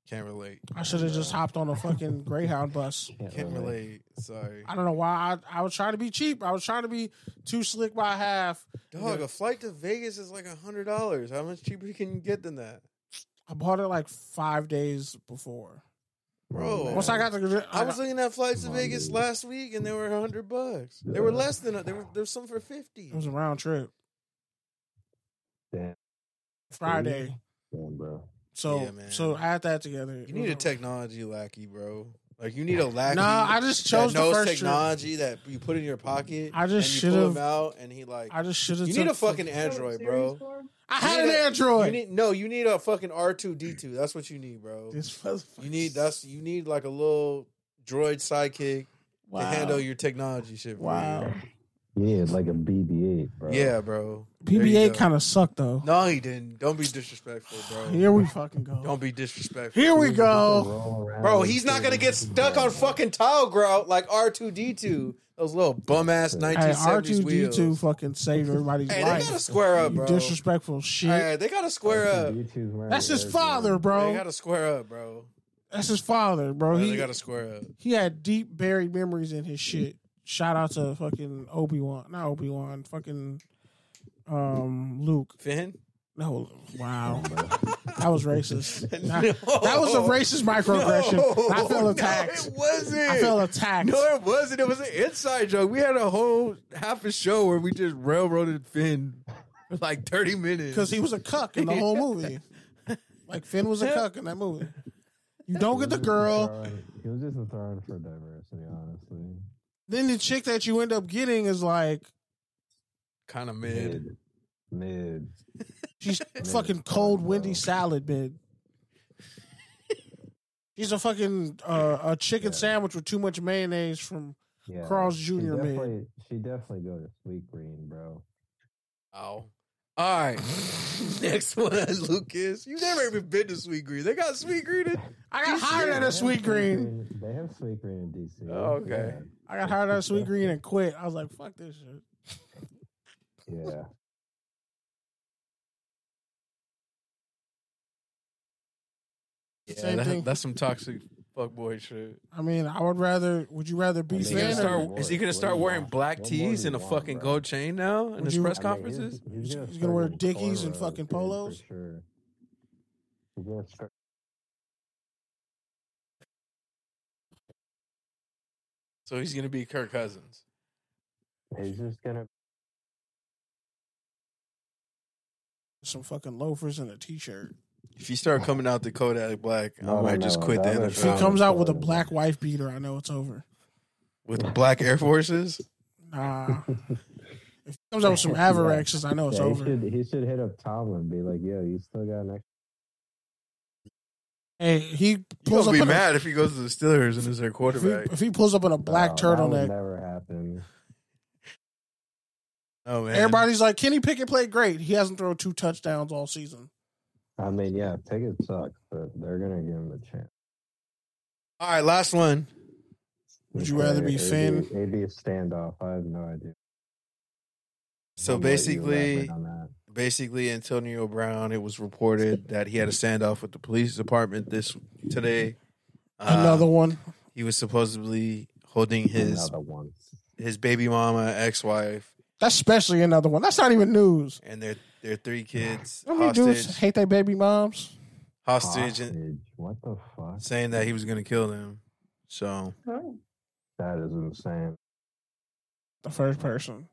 Can't relate. I should have just uh, hopped on a fucking [LAUGHS] Greyhound bus. Can't Can't relate. relate. Sorry, I don't know why. I, I was trying to be cheap. I was trying to be too slick by half. dog. A flight to Vegas is like a hundred dollars. How much cheaper can you get than that, I bought it like five days before. bro? Once I got the, I was looking at flights to Vegas dude. last week, and they were a hundred bucks. They were less than a, they were. There's some for fifty. it was a round trip Damn, Friday. damn, bro. So Yeah, man. so add that together. You need a technology lackey, bro. Like you need a lackey. No, I just chose that the knows first trip. technology that you put in your pocket. I just and should've- him out, and he like. I just should have. you need a fucking Android, bro. I had an a- Android. You need no. You need a fucking R two D two. That's what you need, bro. this motherfucker- You need that's you need like a little droid sidekick wow. to handle your technology shit. For Wow. You. Yeah, like a BB-8, bro. Yeah, bro. There you BB-8 kind of sucked though. No, he didn't. Don't be disrespectful, bro. Here we fucking go. Don't be disrespectful. Here we go. Bro, he's not gonna get stuck on fucking tile grout like R two D two. Those little bum ass Hey, nineteen R two seventies D two wheels. fucking saved everybody's Hey, they gotta square up, You bro. disrespectful shit. Hey, they gotta square up. YouTube's wearing That's his father, bro. They gotta square up, bro. That's his father, bro. Bro, He they gotta square up. he had deep buried memories in his shit. Shout out to fucking Obi Wan, not Obi Wan, fucking um Luke. Finn. No, wow, [LAUGHS] that was racist. That, No. that was a racist microaggression. No, I felt no, attacked. it wasn't. I felt attacked. No, it wasn't. It was an inside joke. We had a whole half a show where we just railroaded Finn for like thirty minutes because he was a cuck in the whole movie. Like Finn was a cuck in that movie. You don't get the He was just girl, throwing- He was just a throwing for diversity, honestly. Then the chick that you end up getting is like kind of mid. Mid. Mid. she's [LAUGHS] Man, fucking cold fine, windy salad mid. She's a fucking uh, a chicken Yeah. sandwich with too much mayonnaise from Yeah. Carl's she Jr. mid. definitely, She definitely go to Sweet Green, bro. Oh. All right. [LAUGHS] Next one, is Lucas. You've never even been to Sweet Green. They got Sweet Green. In- I got hired at a Sweet Green. They have Sweet Green in DC. Oh, okay. I got hired at a Sweet Green and quit. I was like, fuck this shit. Yeah. [LAUGHS] yeah. yeah, Same that- thing. that's some toxic fuckboy shit. I mean, I would rather. Would you rather be Is he gonna Finn start- or? Is he gonna start wearing want? black What more tees do and a want, fucking bro? gold chain now in Would his you- press I mean, conferences? he's, he's gonna, He's gonna wear start Dickies and cornrows, fucking dude, for polos? Sure. He's gonna start- So he's gonna be Kirk Cousins. He's just gonna. some fucking loafers and a t-shirt? If you start coming out the Kodak Black, No, I might no, just no, quit the that If he NFL comes out with a black wife beater, I know it's over. with black Air Forces. Nah. if he comes out with some [LAUGHS] Avirexes, I know it's yeah, he over. should he should hit up Tomlin and be like, "Yo, you still got an extra." Hey, he You pulls gonna up be in a, mad if he goes to the Steelers and is their if, he, quarterback. if he pulls up in a black No, that would turtleneck. never happen. Oh man, Everybody's like, Kenny Pickett played great. He hasn't thrown two touchdowns all season. I mean, yeah, Pickett sucks, but they're gonna give him a chance. All right, last one. Would you rather be It'd Finn? be- It'd be a standoff. I have no idea. So I'll let you basically, elaborate on basically Antonio Brown. It was reported that he had a standoff with the police department this today. Uh, Another one. He was supposedly holding his his baby mama, ex wife, That's especially another one. That's not even news. and their their three kids How many dudes hostage, hate their baby moms? hostage, and Hostage. What the fuck? saying that he was going to kill them. So Oh. That is insane. The first person.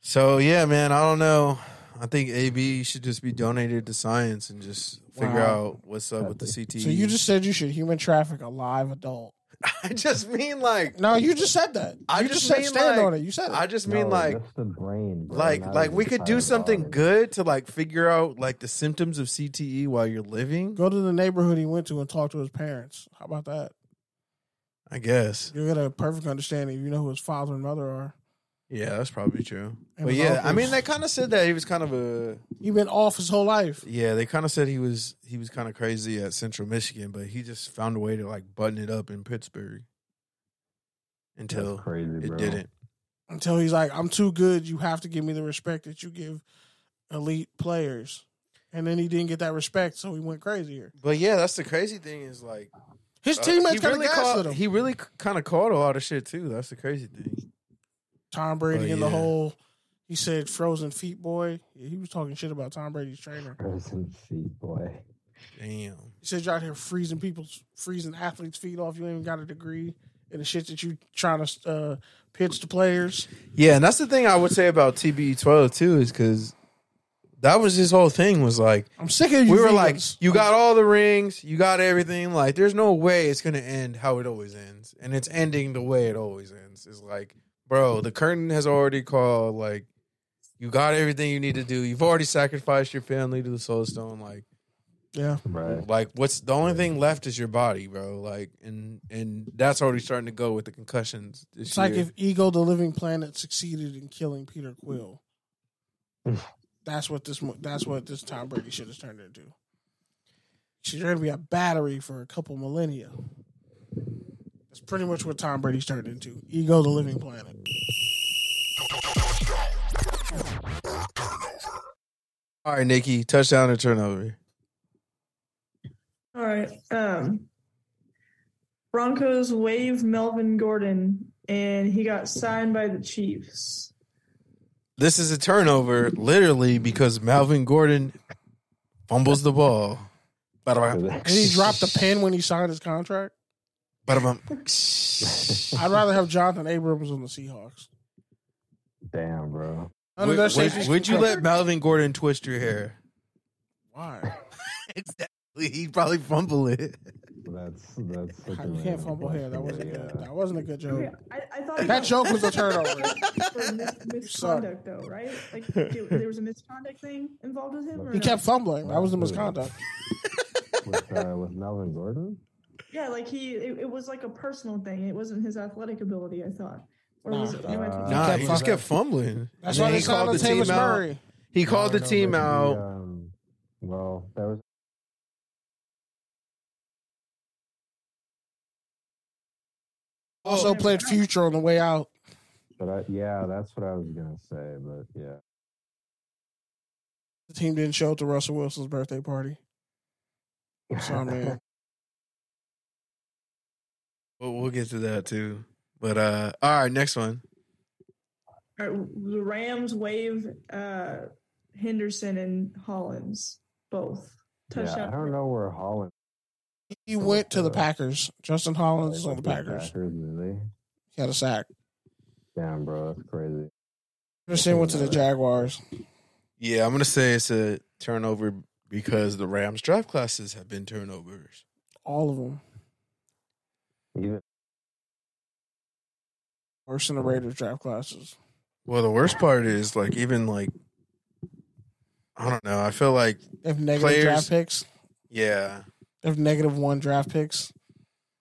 so yeah, man. I don't know. I think AB should just be donated to science and just figure Wow. out what's up with the CT. So you just said you should human traffic a live adult. [LAUGHS] I just mean like No, you just said that. I you just just, said mean, stand like- on it. You said it. I just mean No, like that's the brain, bro, like not like we could do something body. good to like figure out like the symptoms of CTE while you're living. Go to the neighborhood he went to and talk to his parents. How about that? I guess. You'll get a perfect understanding. You know who his father and mother are. Yeah, that's probably true. And But his yeah, I mean they kind of said that he was kind of a He been off his whole life. yeah, they kind of said he was he was kind of crazy at Central Michigan, but he just found a way to like button it up in Pittsburgh until crazy, it bro. didn't. Until he's like, I'm too good. You have to give me the respect that you give elite players. And then he didn't get that respect, so he went crazier. But yeah, that's the crazy thing is like His uh, teammates he kind of really gaslit called, him. he really kind of caught a lot of shit too. That's the crazy thing. Tom Brady Oh, in the yeah. whole. He said frozen feet boy. Yeah, he was talking shit about Tom Brady's trainer. Frozen feet, boy. Damn. He said you're out here freezing people's freezing athletes' feet off. You ain't even got a degree in the shit that you trying to uh, pitch to players. Yeah, and that's the thing I would say about TB12 too is because that was his whole thing was like I'm sick of you. we were like you got all the rings, you got everything. Like there's no way it's gonna end how it always ends, and it's ending the way it always ends. It's like, bro, the curtain has already called. Like you got everything you need to do. You've already sacrificed your family to the soul stone. Like Yeah. Right. Like, what's the only thing left is your body, bro. Like, and and that's already starting to go with the concussions. This It's like if Ego the Living Planet succeeded in killing Peter Quill. that's what this that's what this Tom Brady shit has turned into. She's going to be a battery for a couple millennia. That's pretty much what Tom Brady's turned into. Ego the Living Planet. all right, Nikki, touchdown or turnover. All right. Um, Broncos waive Melvin Gordon, and he got signed by the Chiefs. This is a turnover, literally because Melvin Gordon fumbles the ball. Bada-bam. And he dropped the [LAUGHS] pen when he signed his contract. Bada-bam. [LAUGHS] I'd rather have Jonathan Abrams on the Seahawks. Damn, bro. None of Would, their would, safeties would can you cover. let Melvin Gordon twist your hair? Why? [LAUGHS] exactly. He'd probably fumble it. That's that's. such a You can't fumble hair. That wasn't question, good. yeah. That wasn't a good joke. Yeah, I, I thought That got joke was a turnover. for mis- [LAUGHS] misconduct, though, right? Like it- there was a misconduct thing involved with him. Or He no? kept fumbling. That was the misconduct. with uh, with Melvin Gordon. Yeah, like he. It, it was like a personal thing. It wasn't his athletic ability. I thought. Or was it? Nah. am I Uh, thinking- Nah, kept he just kept fumbling. That's And why they he called the Latavius team out. He called the No, no, team but he, out. um, well, that was Also played Future on the way out. But I, yeah, that's what I was gonna say. But yeah, The team didn't show up to Russell Wilson's birthday party. So I mean, We'll, we'll get to that too. But uh all right, next one. All right, the Rams waive uh, Henderson and Hollins both yeah, I don't know where Hollins. he went to the Packers. Justin Hollins is on the Packers. Packers, really? He had a sack. Damn, bro, that's crazy. Henderson went to the Jaguars. Yeah, I'm gonna say it's a turnover because the Rams draft classes have been turnovers. All of them. Even Worse than the Raiders draft classes. Well, the worst part is like even like I don't know. I feel like They have negative Players- draft picks. yeah, They have negative one draft picks.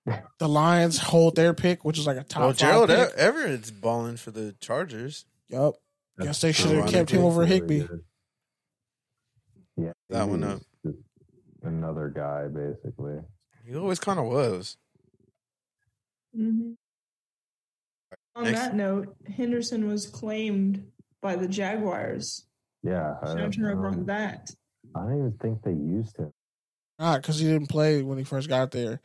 [LAUGHS] The Lions hold their pick, which is like a top well, five Gerald pick. Everett's balling for the Chargers. Yup. that's Guess they should have kept him over Higbee. good. Yeah, That one up. just Another guy, basically. He always kind of was. Mhm. On Next. that note, Henderson was claimed by the Jaguars. Yeah, I, Shout out um, that. I don't even think they used him. Not because he didn't play when he first got there.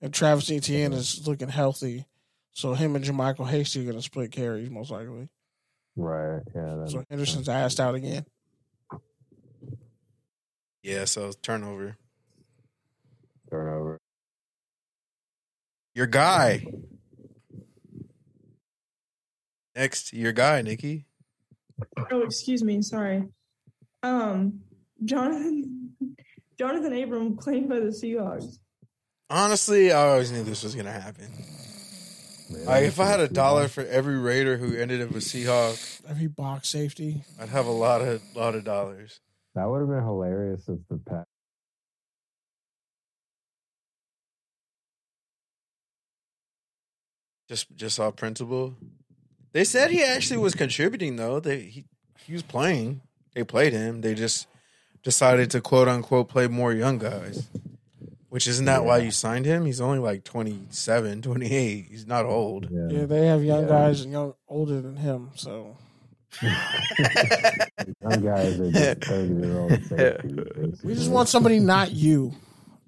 And Travis Etienne is looking healthy. So him and JaMycal Hasty are going to split carries most likely. Right? Yeah. So Henderson's sense. asked out again. Yeah, so turnover. turnover. Your guy. Next, your guy, Nikki. Oh, excuse me. Sorry. Um, Jonathan [LAUGHS] Jonathan Abram claimed by the Seahawks. Honestly, I always knew this was gonna happen. Man, Like, if I had a dollar for every Raider who ended up with Seahawk, Every box safety. I'd have a lot of lot of dollars. That would have been hilarious if the Just just off principle. They said he actually was contributing though. They he he was playing. They played him. They just decided to quote unquote play more young guys. Which isn't that why you signed him? He's only like 27, 28. He's not old. Yeah. Yeah, they have young Yeah. guys and young older than him. So [LAUGHS] Some guys are just 30 year old we just want somebody not you.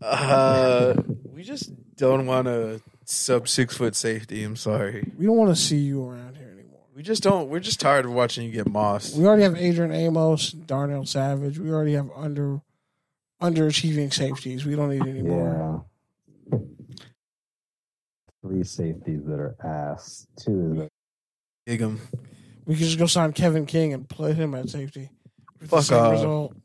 Uh, we just don't want a sub six foot safety. I'm sorry. We don't want to see you around here anymore. We just don't. We're just tired of watching you get mossed. We already have Adrian Amos, Darnell Savage. We already have under underachieving safeties. We don't need any more. Yeah. Three safeties that are ass. Two that Dig him. We could just go sign Kevin King and play him at safety. With the Fuck same off. result.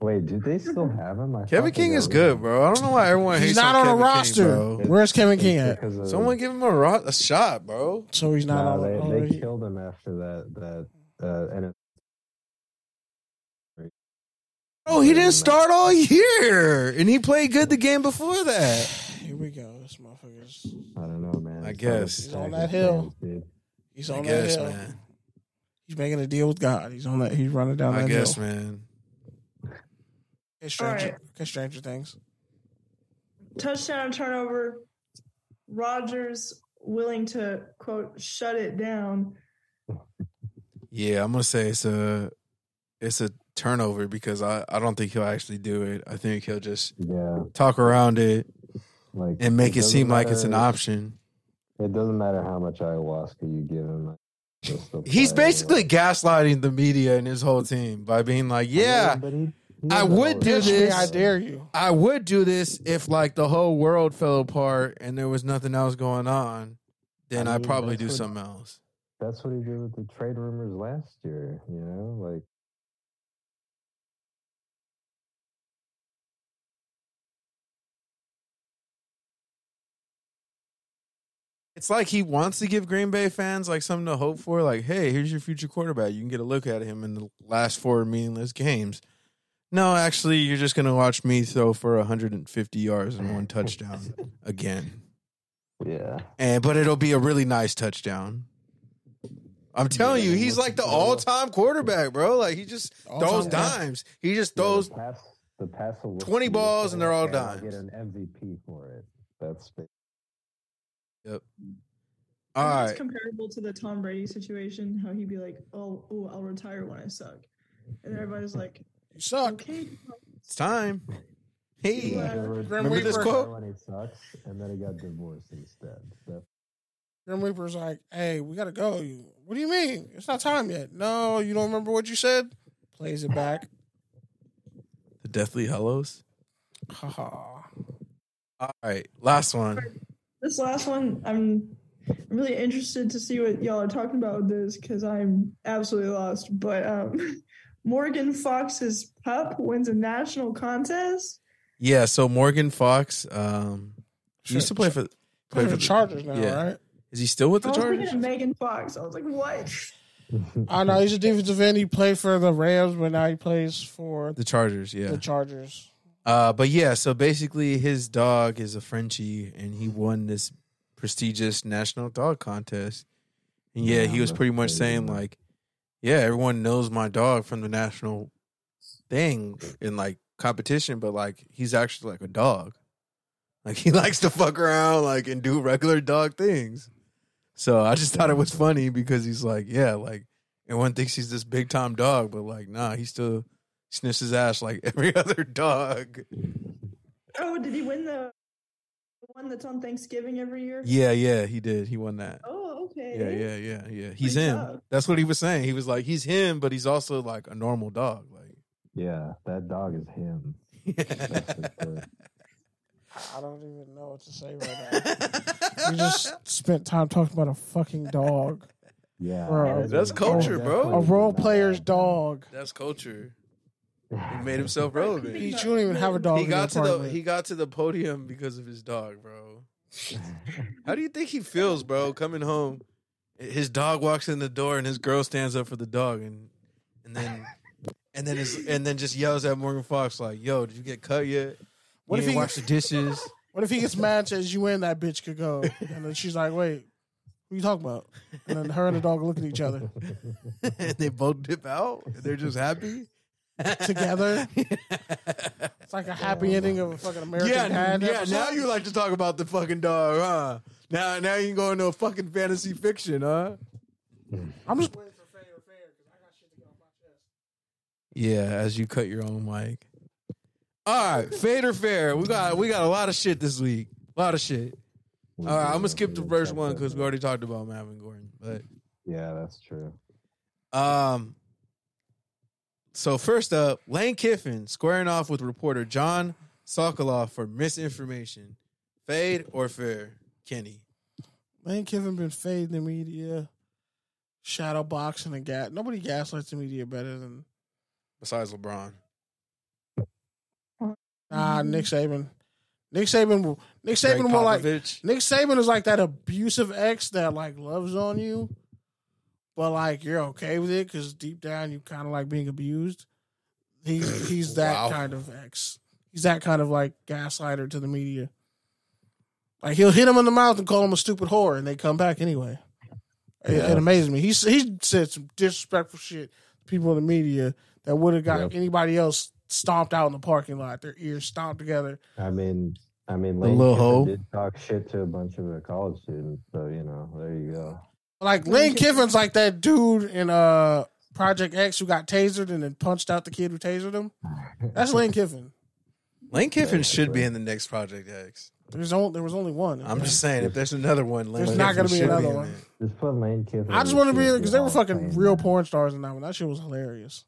Wait, do they still [LAUGHS] have him? I Kevin King is got good, bro. I don't know why everyone He's hates not on a Kevin King, roster. bro. Where's Kevin King at? because of- Someone give him a, ro- a shot, bro. So he's not Nah, on. they, they killed him after that that uh and it, Oh, he didn't start all year, and he played good the game before that. [SIGHS] Here we go. This motherfucker's I don't know, man. I It's guess. He's on that hill. fans, dude. he's I on that guess, hill. man. He's making a deal with God. He's on that. He's running down I that guess, hill. man. Okay, stranger, All right. okay, stranger things. Touchdown and turnover. Rodgers willing to quote shut it down. Yeah, I'm gonna say it's a it's a turnover because I, I don't think he'll actually do it. I think he'll just Yeah, talk around it like and make it doesn't seem like it's an option. It doesn't matter how much ayahuasca you give him. like, he'll still He's basically gaslighting the media and his whole team by being like, "Yeah, but he, I would do. Me, this. I dare you. I would do this if like the whole world fell apart and there was nothing else going on. Then I I'd mean, probably do what- something else." That's what he did with the trade rumors last year. You know, like It's like he wants to give Green Bay fans like something to hope for. Like, hey, here's your future quarterback. You can get a look at him in the last four meaningless games. No, actually, you're just gonna watch me throw for 150 yards and one touchdown [LAUGHS] again. yeah, And but it'll be a really nice touchdown. I'm telling you, he's like the all-time quarterback, bro. Like he just All-time throws guy. dimes. He just Yeah, throws. the pass. The pass will 20 balls and they're all beautiful, I'll dimes. Get an MVP for it. That's ba- Yep. I All think right. It's comparable to the Tom Brady situation, how he'd be like, "Oh, oh, I'll retire when I suck," and everybody's like, You suck. "Okay." It's time. Hey, Yeah. Grim remember this Reaper. quote? when he sucks, and then he got divorced instead. That, Grim Reaper's like, "Hey, we gotta go." You, what do you mean? It's not time yet. No, you don't remember what you said. Plays it back. The Deathly Hallows. Ha ha. All right, last one. This last one, I'm really interested to see what y'all are talking about with this because I'm absolutely lost. But um, [LAUGHS] Morgan Fox's pup wins a national contest. Yeah, so Morgan Fox, um, he used to play for Play for the the- Chargers now, yeah. right? Is he still with I the was thinking Chargers? of Megan Fox. I was like, what? [LAUGHS] I know he's a defensive end. He played for the Rams, but now he plays for The Chargers, yeah. the Chargers. Uh, but yeah, so basically, his dog is a Frenchie, and he won this prestigious national dog contest. And yeah, he was pretty much crazy, saying man. like, yeah, everyone knows my dog from the national thing in like competition, but like he's actually like a dog. Like he [LAUGHS] likes to fuck around, like and do regular dog things. So I just thought it was funny because he's like, yeah, like everyone thinks he's this big time dog, but like, nah, he still sniffs his ass like [LAUGHS] every other dog. Oh, did he win the the one that's on Thanksgiving every year? Yeah, yeah, he did. He won that. Oh, okay. Yeah, yeah, yeah, yeah. He's Pretty him. tough. That's what he was saying. He was like, he's him, but he's also like a normal dog. Like, yeah, that dog is him. Like, That's for sure. [LAUGHS] I don't even know what to say right now. we just spent time talking about a fucking dog, Yeah, Bro, that's is- culture, bro. a role player's bad. dog. That's culture. He [LAUGHS] made himself relevant. He you don't even have a dog. He got to the he got to the podium because of his dog, bro. How do you think he feels, bro? Coming home, his dog walks in the door and his girl stands up for the dog, and and then and then his, and then just yells at Morgan Fox like, "Yo, did you get cut yet? What you if he- wash the dishes?" What if he gets mad says you win, that bitch could go, and then she's like, "Wait, what you talking about?" And then her and the dog look at each other [LAUGHS] and they both dip out. And they're just happy together. [LAUGHS] It's like a happy ending of a fucking American yeah, Dad. yeah. episode. Now you like to talk about the fucking dog, huh? Now, now you can go into a fucking fantasy fiction, huh? I'm just waiting for fair or fair because I got shit to get off my chest. Yeah, as you cut your own mic. All right, fade or fair. We got we got a lot of shit this week. A lot of shit. All right, I'm gonna skip the first one because we already talked about Marvin Gordon. But Yeah, that's true. um, so first up, Lane Kiffin squaring off with reporter John Sokoloff for misinformation. Fade or fair, Kenny? Lane Kiffin been fading the media, shadow boxing and gas. Nobody gaslights the media better than Besides LeBron, ah Nick Saban. Nick Saban. Nick Saban will like. Nick Saban is like that abusive ex that like loves on you, but like you're okay with it because deep down you kind of like being abused. He [LAUGHS] he's that Wow. kind of ex. He's that kind of like gaslighter to the media. Like he'll hit him in the mouth and call him a stupid whore, and they come back anyway. It, Yeah. it amazes me. He he said some disrespectful shit to people in the media that would have got Yep. anybody else stomped out in the parking lot, their ears stomped together. I mean, I mean, The Lane little hoe. did talk shit to a bunch of the college students. So you know, there you go. Like Lane Kiffin's like that dude in uh Project X who got tasered and then punched out the kid who tasered him. That's Lane Kiffin. Lane Kiffin should be in the next Project X. There's only there was only one. I'm just saying, if there's another one, Lane There's not gonna be should another in one. it. Just put Lane Kiffin. I just want to be because they were fucking Fame, real porn stars in that one. That shit was hilarious.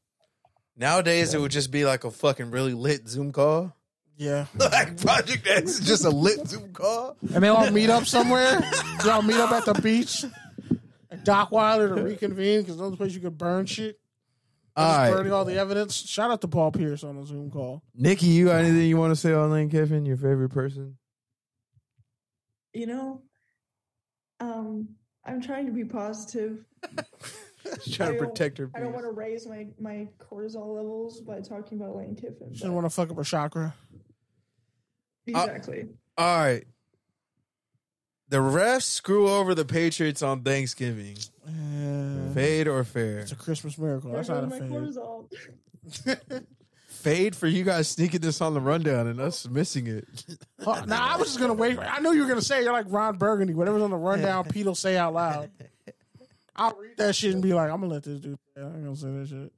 Nowadays, it would just be like a fucking really lit Zoom call. Yeah, [LAUGHS] like Project X is just a lit Zoom call. and they all meet up somewhere. they all meet up at the beach. At Doc Wilder to [LAUGHS] reconvene because those place you could burn shit. All Just burning all the evidence. Shout out to Paul Pierce on the Zoom call. Nikki, you got anything you want to say on Lane Kiffin? Your favorite person? You know, um, I'm trying to be positive. [LAUGHS] Trying I to don't- protect her. I don't want to raise my, my cortisol levels by talking about Lane Kiffin. She didn't want to fuck up her chakra. exactly. All right. The refs screw over the Patriots on Thanksgiving. Uh, Fade or fair? it's a Christmas miracle. There That's not a my fade. cortisol. [LAUGHS] Fade for you guys sneaking this on the rundown and us missing it. [LAUGHS] Oh, now I was just gonna wait. I know you were gonna say you're like Ron Burgundy. Whatever's on the rundown, Pete will say out loud. [LAUGHS] I'll read that shit and be like, I'm gonna let this dude. say. I'm gonna say that shit.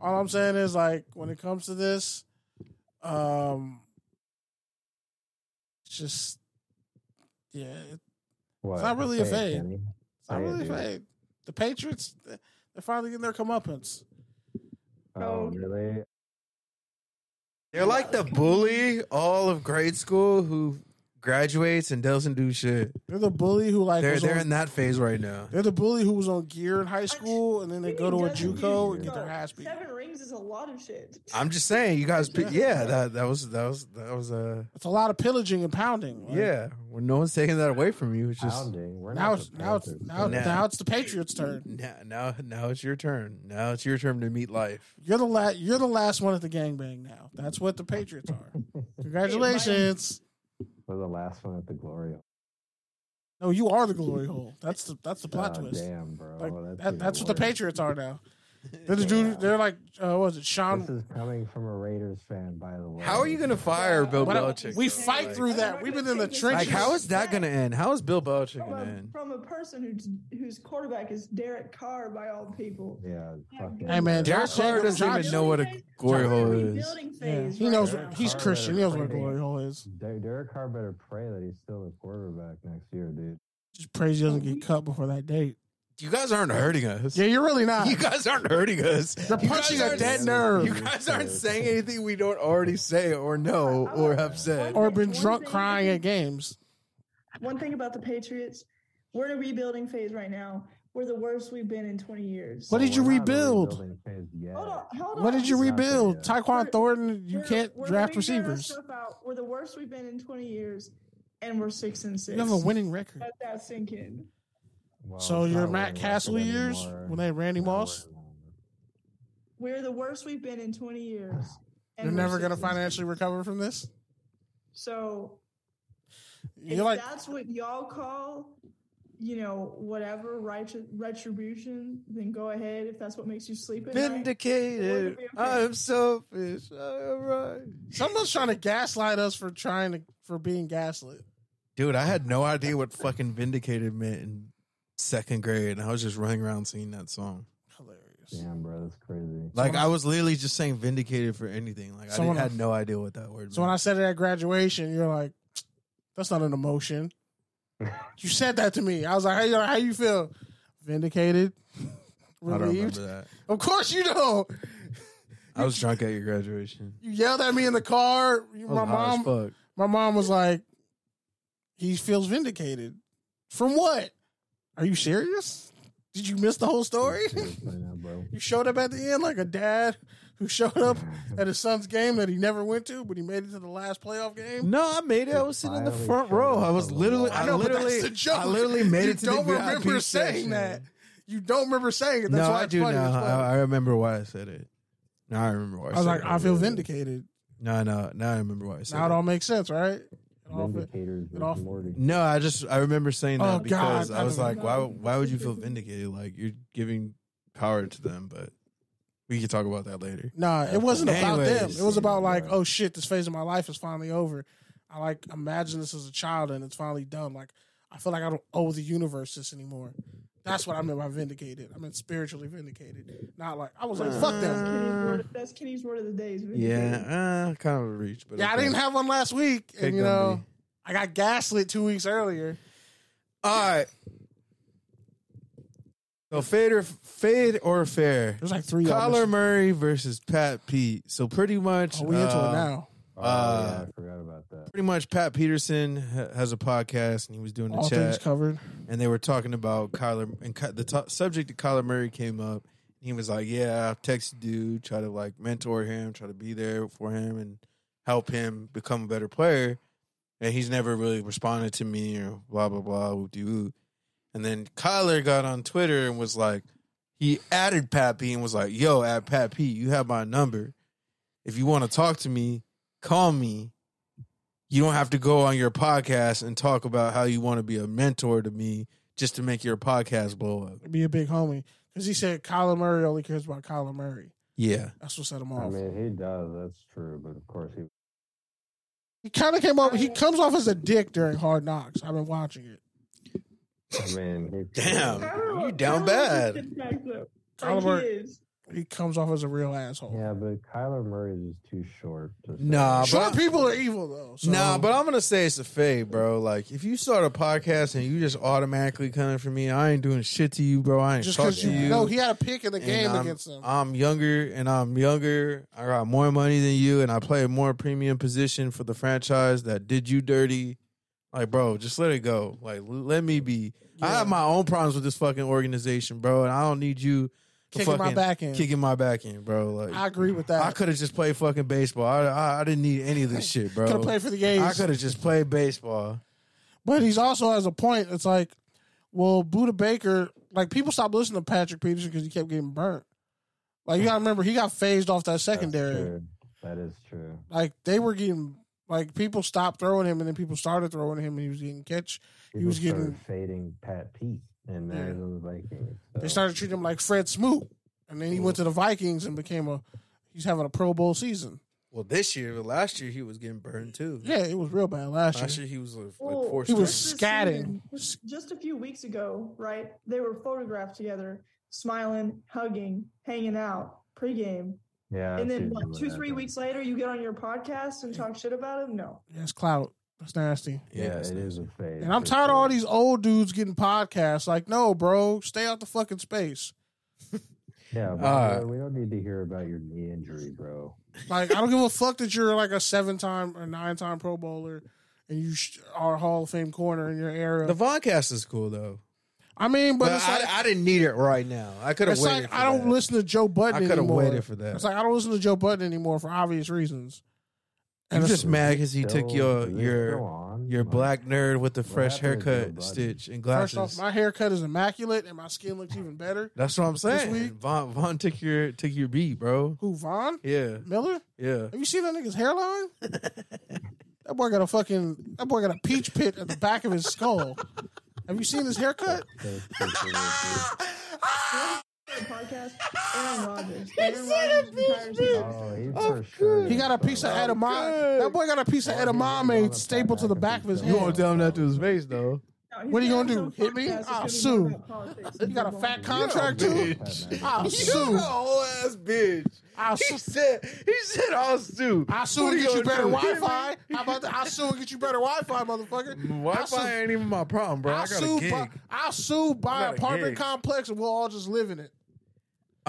All I'm saying is like, when it comes to this, um, just yeah, it- What? not really a Say it, fade. Kenny. it's not Say it, really dude. fade. The Patriots, they're finally getting their comeuppance. Oh, Oh. really? They're like the bully all of grade school who graduates and doesn't do shit. They're the bully who like They're was they're on- in that phase right now. They're the bully who was on gear in high school, and then they go to a JUCO and get their ass beat. Seven rings is a lot of shit. I'm just saying, you guys. pick- Yeah, that that was that was that was uh It's a lot of pillaging and pounding. Like, yeah. When no one's taking that away from you, it's just Pounding. We're Now not it's the now it's Panthers. now, Nah. now it's the Patriots' turn. now now now it's your turn. Now it's your turn to meet life. You're the last. You're the last one at the gangbang now. That's what the Patriots are. [LAUGHS] Congratulations. We're the last one at the glory. hole. No, you are the [LAUGHS] glory hole. That's the that's the plot Oh, twist. damn, bro. Like that's that, that's what the. Patriots are now. They're the dude. They're like, uh, what was it, Sean? This is coming from a Raiders fan, by the way. How are you gonna fire Bill But, uh, Belichick? we though? fight Like- through that. We've been in the trenches. Like, how is that gonna end? How is Bill Belichick From gonna a, end? from a person who's whose quarterback is Derek Carr by all people. Yeah, fucking. Hey, man, Derek Josh Carr Jacobs- doesn't even know what a glory hole is. Rebuilding Yeah, phase he right knows. now. He's Carr Christian. He knows what a better glory hole is. Der- Derek Carr better pray that he's still a quarterback next year, dude. Just praise he doesn't get cut before that date. You guys aren't hurting us. Yeah, you're really not. You guys aren't hurting us. You're You punching a dead nerve. You guys aren't saying anything we don't already say or know or have said. or been drunk crying at games. One thing about the Patriots, we're in a rebuilding phase right now. We're the worst we've been in 20 years. What did you We're not in a rebuild? rebuilding phase yet. Hold on, hold on. What did you rebuild? yet. Taekwon We're- Thornton, you We're- can't we're draft receivers. We're the worst we've been in 20 years, and we're six and six. You have a winning record. Let that sink in. Well, So it's your Matt Cassel years anymore. when they had Randy Not Moss. We're the worst we've been in 20 years. [SIGHS] and you're never gonna financially recover from this. So if You're like, that's what y'all call, you know, whatever right retribution, then go ahead. If that's what makes you sleep at night. Vindicated. Okay. I'm selfish. I'm right. someone's trying to gaslight us for trying to for being gaslit. Dude, I had no idea what fucking vindicated meant in second grade, and I was just running around singing that song. Hilarious. Damn, bro, that's crazy. Like I was literally just saying vindicated for anything. Like I Someone- didn't, had no idea what that word. So when I said it at graduation, you're like, "That's not an emotion." [LAUGHS] you said that to me. I was like, "How you how you feel? Vindicated, I don't relieved." remember that. Of course you don't. I was drunk at your graduation. You yelled at me in the car. You- I was My high as mom, fuck. my mom was like, "He feels vindicated." From what? Are you serious? Did you miss the whole story? Seriously now, bro. [LAUGHS] you showed up at the end like a dad who showed up at his son's game that he never went to, but he made it to the last playoff game. No, I made it. I was sitting in the front row. I was literally, love. I, I know, but literally, that's the joke. I literally made you it to don't the remember VIP saying section. that. You don't remember saying it. That's no, why I it's do funny. now. I, I remember why I said it. Now I remember why. I, I was said like, it. I feel vindicated. No, no, now I remember why I said Now it that. all makes sense, right? It all fit- Vindicators it with all- Morty. No, I just I remember saying oh, that Oh, because God, I I was like, why know. why would you feel vindicated? Like you're giving power to them, but we can talk about that later. Nah, it wasn't about them. It was about like, oh shit, this phase of my life is finally over. I like imagine this as a child and it's finally done. Like I feel like I don't owe the universe this anymore. That's what I meant by vindicated. I meant spiritually vindicated. Not like I was like, fuck them. Kenny's word, that's Kenny's word of the day. Yeah, uh, kind of a reach, but Yeah, I didn't have one last week, Big and you gummy. know, I got gaslit two weeks earlier. All right. So fade or fade or fair. There's like three. of Kyler. Murray versus Pat Pete. So pretty much, Oh, we into uh, it now. Oh, Uh, Pretty much, Pat Peterson has a podcast, and he was doing the All things chat, covered. and they were talking about Kyler, and Ky- the to- subject of Kyler Murray came up. He was like, "Yeah, I texted dude, try to like mentor him, try to be there for him, and help him become a better player." And he's never really responded to me or blah blah blah. whoop-de-whoop. And then Kyler got on Twitter and was like, he added Pat P and was like, "Yo, at Pat P, you have my number. If you want to talk to me, call me. You don't have to go on your podcast and talk about how you want to be a mentor to me just to make your podcast blow up." Be a big homie because he said Kyler Murray only cares about Kyler Murray. Yeah, That's what set him off. I off. mean, he does. That's true. But of course, he he kind of came off. He comes off as a dick during Hard Knocks. I've been watching it. I mean, he Damn. You down bad. just gets backed up. Kyler Murray- he comes off as a real asshole. Yeah, but Kyler Murray is just too short. To say. Nah, Short but- people are evil though. So. Nah, but I'm gonna say it's a fade, bro. Like if you start a podcast and you just automatically coming for me, I ain't doing shit to you, bro. I ain't just talking because to you you. know he had a pick in the And game I'm, against them. I'm younger and I'm younger. I got more money than you, and I play a more premium position for the franchise that did you dirty. Like, bro, just let it go. Like, let me be. I have my own problems with this fucking organization, bro, and I don't need you to Kicking my back in. kicking my back in, bro. Like, I agree with that. I could have just played fucking baseball. I, I I didn't need any of this [LAUGHS] shit, bro. Could have played for the A's. I could have just played baseball. But he's also has a point. It's like, well, Budda Baker, like people stopped listening to Patrick Peterson because he kept getting burnt. Like you gotta remember, he got phased off that That's secondary. true. That is true. Like they were getting, like people stopped throwing him, and then people started throwing him, and he was getting catch. People was started getting- fading Pat Pete and Yeah. Arizona Vikings. They started treating him like Fred Smoot, and then he went to the Vikings and became a. He's having a Pro Bowl season. Well, this year, but last year he was getting burned too. Yeah, it was real bad last, Last year. year he was like, like Well, four He was straight. scatting. Just a few weeks ago, right? They were photographed together, smiling, hugging, hanging out, pregame. yeah. And then what, two, three but- weeks later, you get on your podcast and talk shit about him? No. That's clout. That's nasty. Yeah, that's it is a fade. And I'm for tired of all these old dudes getting podcasts. Like, no, bro, stay out the fucking space. [LAUGHS] Yeah, but Uh, we don't need to hear about your knee injury, bro. Like, I don't give a fuck that you're like a seven time or nine time Pro Bowler and you are a Hall of Fame corner in your era. The Voncast is cool though, I mean, but, but, it's like, I, I didn't need it right now. I could have waited. like for I don't that. listen to Joe Budden anymore. I coulda waited for that. It's like I don't listen to Joe Budden anymore for obvious reasons. I'm just mad because he took your is it still your your black nerd with the fresh happened to Joe haircut, Budden? stitch, and First glasses. off, my haircut is immaculate and my skin looks even better. That's what I'm week- saying. Von Von took your took your beat, bro. Who, Von? Yeah, Miller? yeah. Have you seen that nigga's hairline? [LAUGHS] that boy got a fucking that boy got a peach pit at the back of his skull. Have you seen his haircut? [LAUGHS] that's pretty cool, podcast, [LAUGHS] Aaron Rodgers. Aaron Rodgers retires dude. his- Oh, he for sure. He got a piece of edamame. That boy got a piece of edamame stapled to the back of his You won't head. tell him that to his face though. No, What are you gonna do? Hit me? I'll sue. more about politics. He got a fat contract a too. bitch. I'll You sue. a whole ass bitch. I'll He sue. said he said I'll sue. I'll sue What and get you gonna better do? Wi-Fi. How about that? I'll sue and get you better Wi-Fi, motherfucker. Mm, I'll sue- Wi-Fi ain't even my problem, bro. I I'll got a sue. gig. Buy, I'll sue. Buy got an a apartment gig. complex, and we'll all just live in it.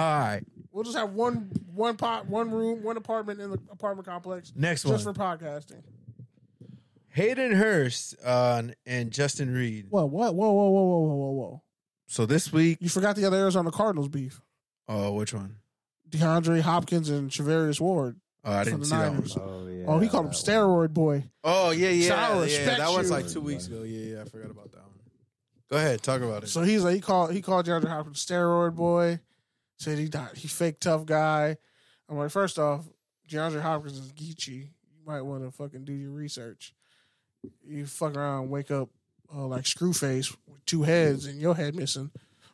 All right, We'll just have one one pot, one room, one apartment in the apartment complex. Next one. just for podcasting. Hayden Hurst uh, and Justin Reid. What? What? Whoa! Whoa! Whoa! Whoa! Whoa! Whoa! Whoa! So this week, You forgot the other Arizona Cardinals beef. oh, which one? DeAndre Hopkins and Charvarius Ward. Oh, I didn't the see that one. Oh, yeah. oh, he called him that steroid boy. Oh yeah, yeah, So I yeah. respect That was like two weeks ago. Yeah, yeah. I forgot about that one. Go ahead, talk about it. So he's like he called he called DeAndre Hopkins steroid boy. Said he died. He fake tough guy. I'm like, first off, DeAndre Hopkins is Geechee. You might want to fucking do your research. You fuck around, wake up uh, like Screwface with two heads and your head missing.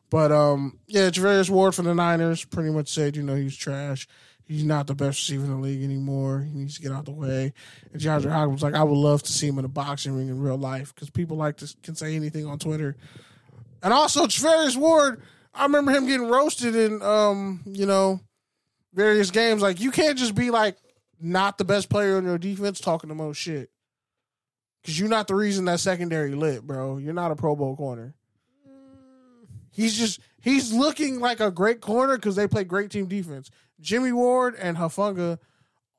But um, yeah, Charvarius Ward for the Niners pretty much said, you know, he's trash. He's not the best receiver in the league anymore. He needs to get out the way. And DeAndre Hopkins was like, I would love to see him in a boxing ring in real life because people like to can say anything on Twitter. And also, Charvarius Ward, I remember him getting roasted in, um, you know, various games. Like, you can't just be like not the best player on your defense talking the most shit. Because you're not the reason that secondary lit, bro. You're not a Pro Bowl corner. He's just he's looking like a great corner because they play great team defense. Jimmy Ward and Hufanga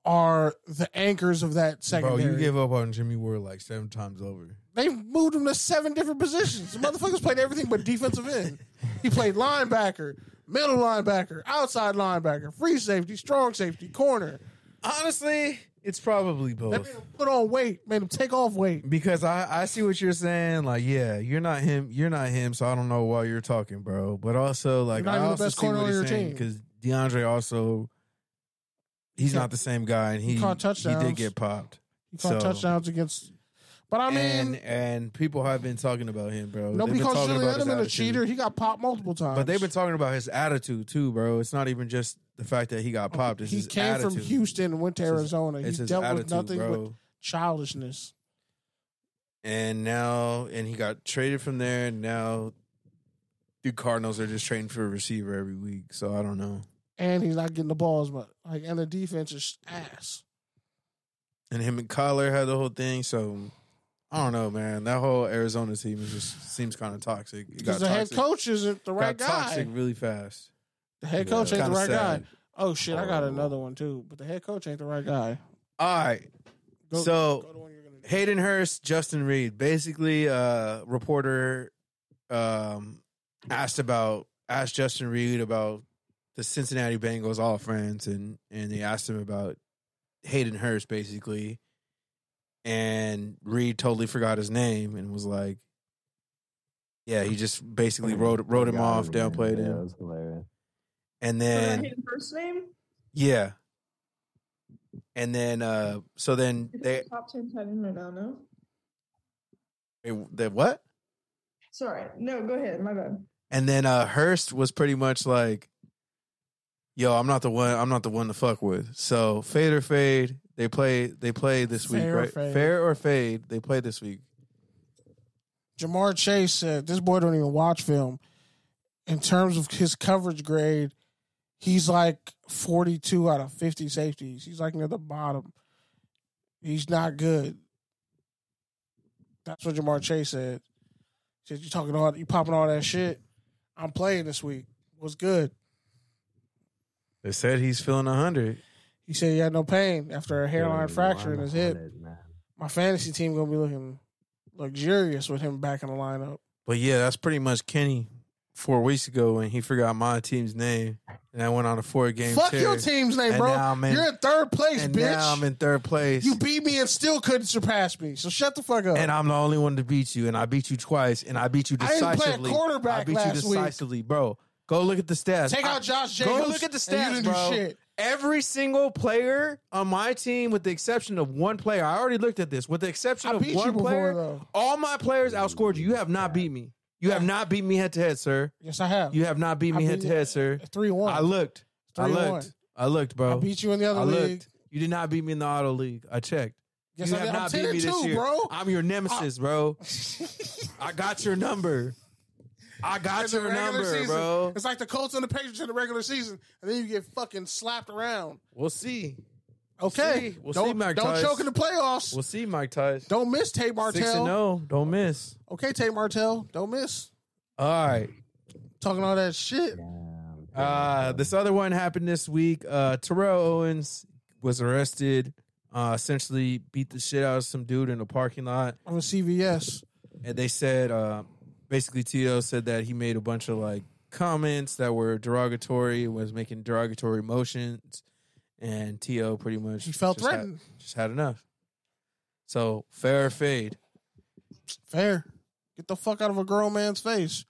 are the anchors of that secondary. Bro, you give up on Jimmy Ward like seven times over. They've moved him to seven different positions. The motherfuckers played everything but defensive end. He played linebacker, middle linebacker, outside linebacker, free safety, strong safety, corner. Honestly, it's probably They made both. him put on weight, made him take off weight. Because I, I see what you're saying. Like, yeah, you're not him. You're not him. So I don't know why you're talking, bro. But also, like, I even the also best see corner what he's your saying team. because DeAndre also, he's not the same guy, and he He caught he did get popped. He caught So- touchdowns against. But I mean, and and people have been talking about him, bro. no, They've been calls talking Julian about his Edelman a attitude. cheater. He got popped multiple times. But they've been talking about his attitude too, bro. It's not even just the fact that he got popped. It's he his came attitude. from Houston and went to his- Arizona. It's he his dealt attitude, with nothing bro. but childishness. and now and he got traded from there and now the Cardinals are just trading for a receiver every week. So I don't know. And he's not getting the balls, but like, and the defense is ass. And him and Kyler had the whole thing. So I don't know, man. That whole Arizona team is just seems kind of toxic. Because the head coach isn't the right got guy. toxic really fast. The head Yeah. coach ain't the right sad. guy. Oh shit, I got another one too. But the head coach ain't the right guy. All right. Go, So- go to one you're gonna do. Hayden Hurst, Justin Reid. Basically, a reporter um, asked about asked Justin Reid about the Cincinnati Bengals all friends and and they asked him about Hayden Hurst basically. And Reid totally forgot his name and was like, Yeah, he just basically wrote wrote him off, his name. downplayed Yeah, him. That was hilarious. And then his first name. yeah. And then uh so then they top ten tight end right now? No. they what? Sorry. No. Go ahead. My bad. And then uh Hurst was pretty much like, "Yo, I'm not the one. I'm not the one to fuck with." So fade or fade, they play. They play this week, Fair or right? fade. Fair or fade, they play this week. Ja'Marr Chase said this boy don't even watch film. In terms of his coverage grade, he's like 42 out of 50 safeties. He's like near the bottom. He's not good. That's what Ja'Marr Chase said. He said you talking all you popping all that shit. I'm playing this week. Was good. They said he's feeling hundred. He said he had no pain after a hairline fracture in his hip. man. My fantasy team gonna be looking luxurious with him back in the lineup. But yeah, that's pretty much Kenny four weeks ago when he forgot my team's name and I went on a four game. Fuck tear. your team's name, And bro. now I'm in- You're in third place, and bitch. now I'm in third place. You beat me and still couldn't surpass me. So shut the fuck up. and I'm the only one to beat you, and I beat you twice, and I beat you I didn't play a decisively. quarterback I beat last you week. decisively, bro. Go look at the stats. Take I- out Josh Jacobs. Go look at the and you stats, didn't do bro. shit. Every single player on my team, with the exception of one player, I already looked at this. With the exception I of beat you one before, player, though. all my players outscored you. You have not beat me. You have not beat me head to head, sir. Yes, I have. You have not beat I me beat head to head, sir. Three one. I looked. I looked. I looked, bro. I beat you in the other I league. looked. You did not beat me in the auto league. I checked. Yes, you I have did. I'm not beat me this two, year, bro. I'm your nemesis, bro. [LAUGHS] I got your number. I got In your regular number, season, bro. It's like the Colts and the Patriots in the regular season, and then you get fucking slapped around. We'll see. Okay, see. We'll don't see, Mike don't Tice. choke in the playoffs. We'll see, Mike Tice. don't miss Tate Six and Martell. no. Don't miss. Okay, Tate Martell, don't miss. All right. Talking all that shit. Uh, this other one happened this week. Uh, Terrell Owens was arrested. Uh, essentially beat the shit out of some dude in a parking lot. I'm a CVS. and they said uh, basically Tito said that he made a bunch of like comments that were derogatory, was making derogatory motions, and T.O. pretty much He felt just had- threatened. just had enough. So fair fade. Fair. Get the fuck out of a grown man's face.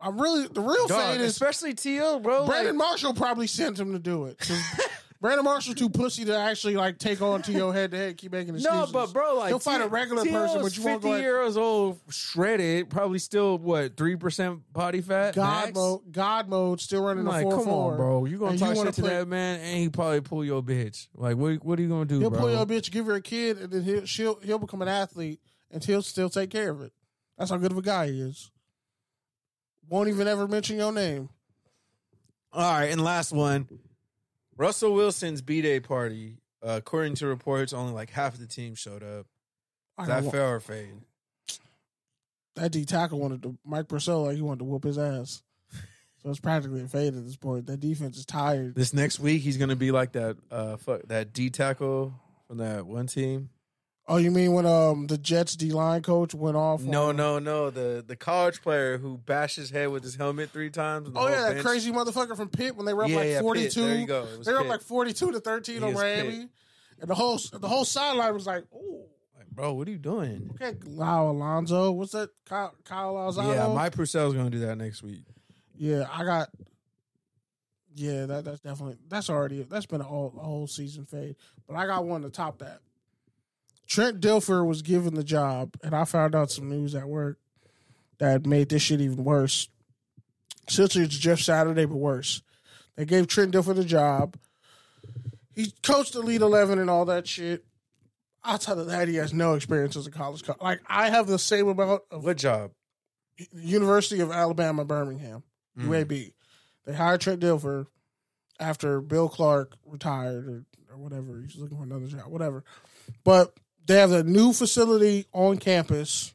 I'm really the real Dog, fade is especially T.O., bro. Brandon like- Marshall probably sent him to do it. [LAUGHS] 'Cause Brandon Marshall too pussy to actually like take on to your head to head, keep making excuses. No, but bro, like he'll fight a regular T.O. person, is but you won't go. fifty At, years old, shredded, probably still what three percent body fat. God max? mode, God mode, still running I'm the like, four come four. on, bro. You gonna And talk wanna shit to play- that man, and he probably pull your bitch. Like, what? What are you gonna do, He'll bro? pull your bitch, give her a kid, and then he'll she'll he'll become an athlete, and he'll still take care of it. That's how good of a guy he is. Won't even ever mention your name. All right, and last one. Russell Wilson's B Day party. Uh, according to reports, only like half of the team showed up. I Is that one- fair or fade? that D tackle wanted to Mike Purcell like he wanted to whoop his ass. So it's practically a fade at this point. That defense is tired. This next week, he's gonna be like that. Uh, fuck that D tackle from that one team. Oh, you mean when um the Jets D line coach went off? No, on- no, no. The the college player who bashed his head with his helmet three times. Oh yeah, that bench- crazy motherfucker from Pitt when they were up Yeah, like yeah, forty two. There you go. They were up like forty two to thirteen on Miami, Pitt. and the whole the whole sideline was like, "Ooh, Like, bro, what are you doing? okay, Lau Alonzo, what's that? Kyle, Kyle Alonzo? Yeah, Mike Purcell's gonna do that next week. Yeah, I got. Yeah, that that's definitely that's already that's been a whole, a whole season fade. But I got one to top that. Trent Dilfer was given the job, and I found out some news at work that made this shit even worse. Essentially, it's Jeff Saturday, but worse. They gave Trent Dilfer the job. He coached Elite Eleven and all that shit. Outside of that, he has no experience as a college coach. Like I have the same amount of What job? University of Alabama, Birmingham, mm. UAB. They hired Trent Dilfer after Bill Clark retired or, or whatever. He's looking for another job, whatever. But they have a new facility on campus.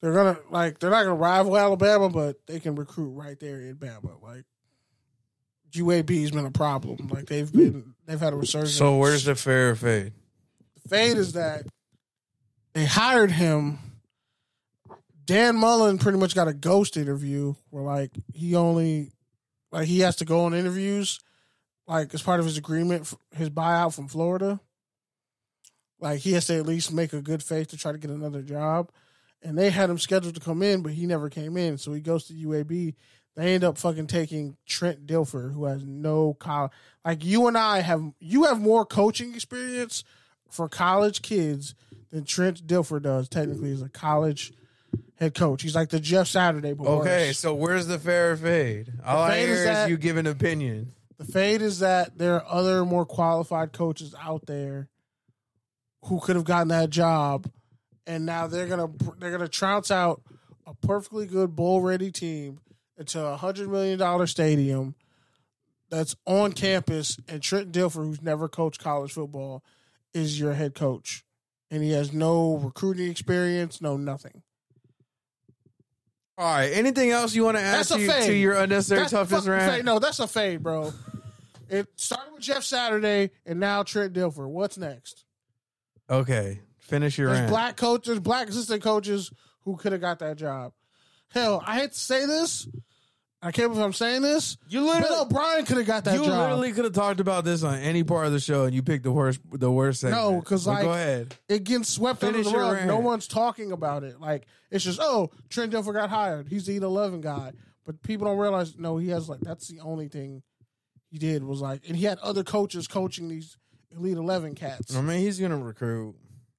They're gonna like they're not gonna rival Alabama, but they can recruit right there in Bama. Like UAB's been a problem. Like they've hmm. been they've had a resurgence. So where's the fair or fade? fade is that they hired him. Dan Mullen pretty much got a ghost interview where like he only like he has to go on interviews like as part of his agreement f- his buyout from Florida. Like he has to at least make a good faith to try to get another job. And they had him scheduled to come in, but he never came in. So he goes to UAB. They end up fucking taking Trent Dilfer, who has no college. Like you and I have, you have more coaching experience for college kids than Trent Dilfer does. Technically, as a college head coach, he's like the Jeff Saturday. But Okay, worse. so where's the fair fade? All I fade hear is is, that- you give an opinion. The fade is that there are other more qualified coaches out there who could have gotten that job, and now they're gonna they're gonna trounce out a perfectly good bowl ready team into a hundred million dollar stadium that's on campus, and Trent Dilfer, who's never coached college football, is your head coach, and he has no recruiting experience, no nothing. All right. Anything else you want to add to, to your unnecessary That's toughness rant? fade. No, that's a fade, bro. it started with Jeff Saturday, and now Trent Dilfer. What's next? Okay. Finish your There's rant. black coaches, black assistant coaches who could have got that job. Hell, I hate to say this. I can't believe I'm saying this. You literally- Bill O'Brien could have got that you job. literally could have talked about this on any part of the show, and you picked the worst. The worst segment. No, because like, go ahead. it gets swept Finish under the rug. rant. No one's talking about it. Like it's just, oh, Trent Dilfer got hired. He's the 11 guy. But people don't realize. No, he has like that's the only thing he did was like, and he had other coaches coaching these elite 11 cats. I mean, he's gonna recruit.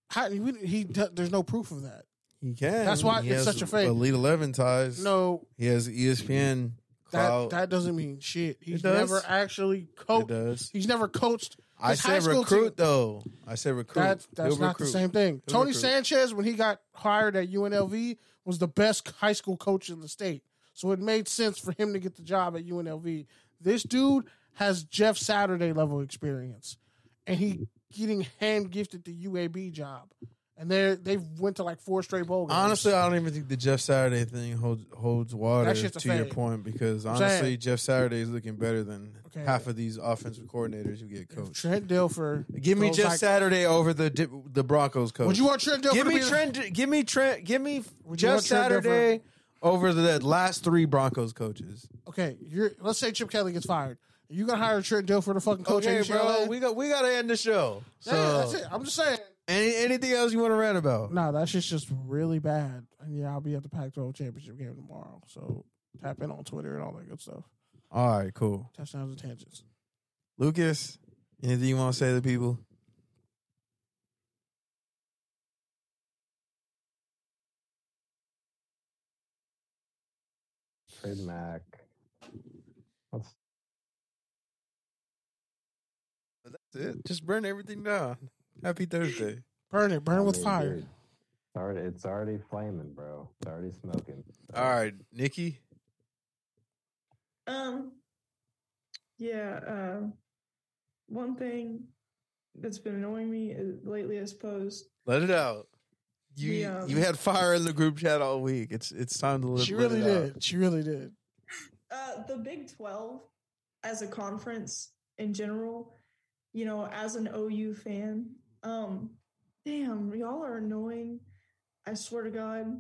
How, he, he there's no proof of that. He can. That's why He it's such a fake. Elite Eleven ties. No, he has ESPN that clout. that doesn't mean shit. He's does. never actually coached. does. He's never coached. I said recruit team- though. I said recruit. That, that's He'll not the same thing. He'll Tony recruit. Sanchez, when he got hired at UNLV, was the best high school coach in the state. So it made sense for him to get the job at UNLV. This dude has Jeff Saturday level experience, and he mm-hmm. getting hand gifted the UAB job, and they they went to like four straight bowl games. Honestly, I don't even think the Jeff Saturday thing holds holds water That shit's a to your point because I'm honestly, saying- Jeff Saturday is looking better than Okay. half of these offensive coordinators who get If coached. Trent Dilfer, [LAUGHS] Give me Jeff like- Saturday over the the Broncos coach. Would you want Trent Dilfer? give me Trent? Give me Trent. Give me Jeff Saturday over the last three Broncos coaches. Okay, you're. Let's say Chip Kelly gets fired. You gonna hire Trent Dilfer to fucking coach okay, UCLA? bro, we got we got to end the show. So yeah, that's it. I'm just saying. Any, anything else you want to rant about? No, that shit's just really bad. And yeah, I'll be at the Pac-12 championship game tomorrow. So tap in on Twitter and all that good stuff. All right, cool. Touchdowns and tangents. Lucas, Anything you want to say to the people? Trade Mac. Let's That's it. Just burn everything down. Happy Thursday. Burn it. Burn it with fire. dude, It's already, it's already flaming, bro. It's already smoking. So, All right, Nikki. Um, yeah. Uh, one thing that's been annoying me lately, I suppose. Let it out. You The, um, you had fire in the group chat all week. It's it's time to let, She let really it out. did. She really did. Uh, the Big Twelve, as a conference in general, you know, as an OU fan, um, damn, y'all are annoying. I swear to God.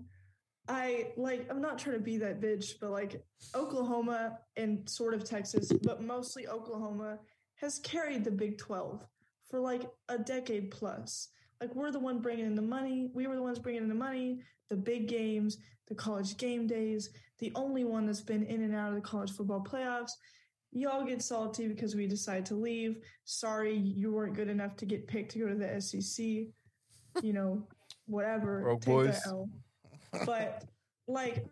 I like I'm not trying to be that bitch, but like Oklahoma and sort of Texas, but mostly Oklahoma has carried the Big 12 for like a decade plus. Like we're the one bringing in the money. We were the ones bringing in the money, the big games, the college game days. The only one that's been in and out of the college football playoffs. Y'all get salty because we decide to leave. Sorry, you weren't good enough to get picked to go to the SEC. You know, [LAUGHS] whatever. Broke Take boys. that L. But like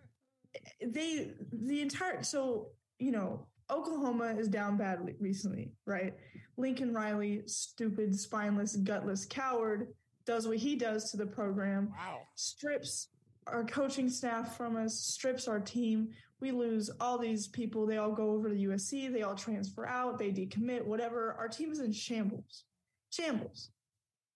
they the entire so you know Oklahoma is down badly recently, right? Lincoln Riley, stupid, spineless, gutless coward, does what he does to the program, Wow. strips our coaching staff from us, strips our team. We lose all these people. They all go over to USC. They all transfer out. They decommit, whatever. Our team is in shambles. Shambles.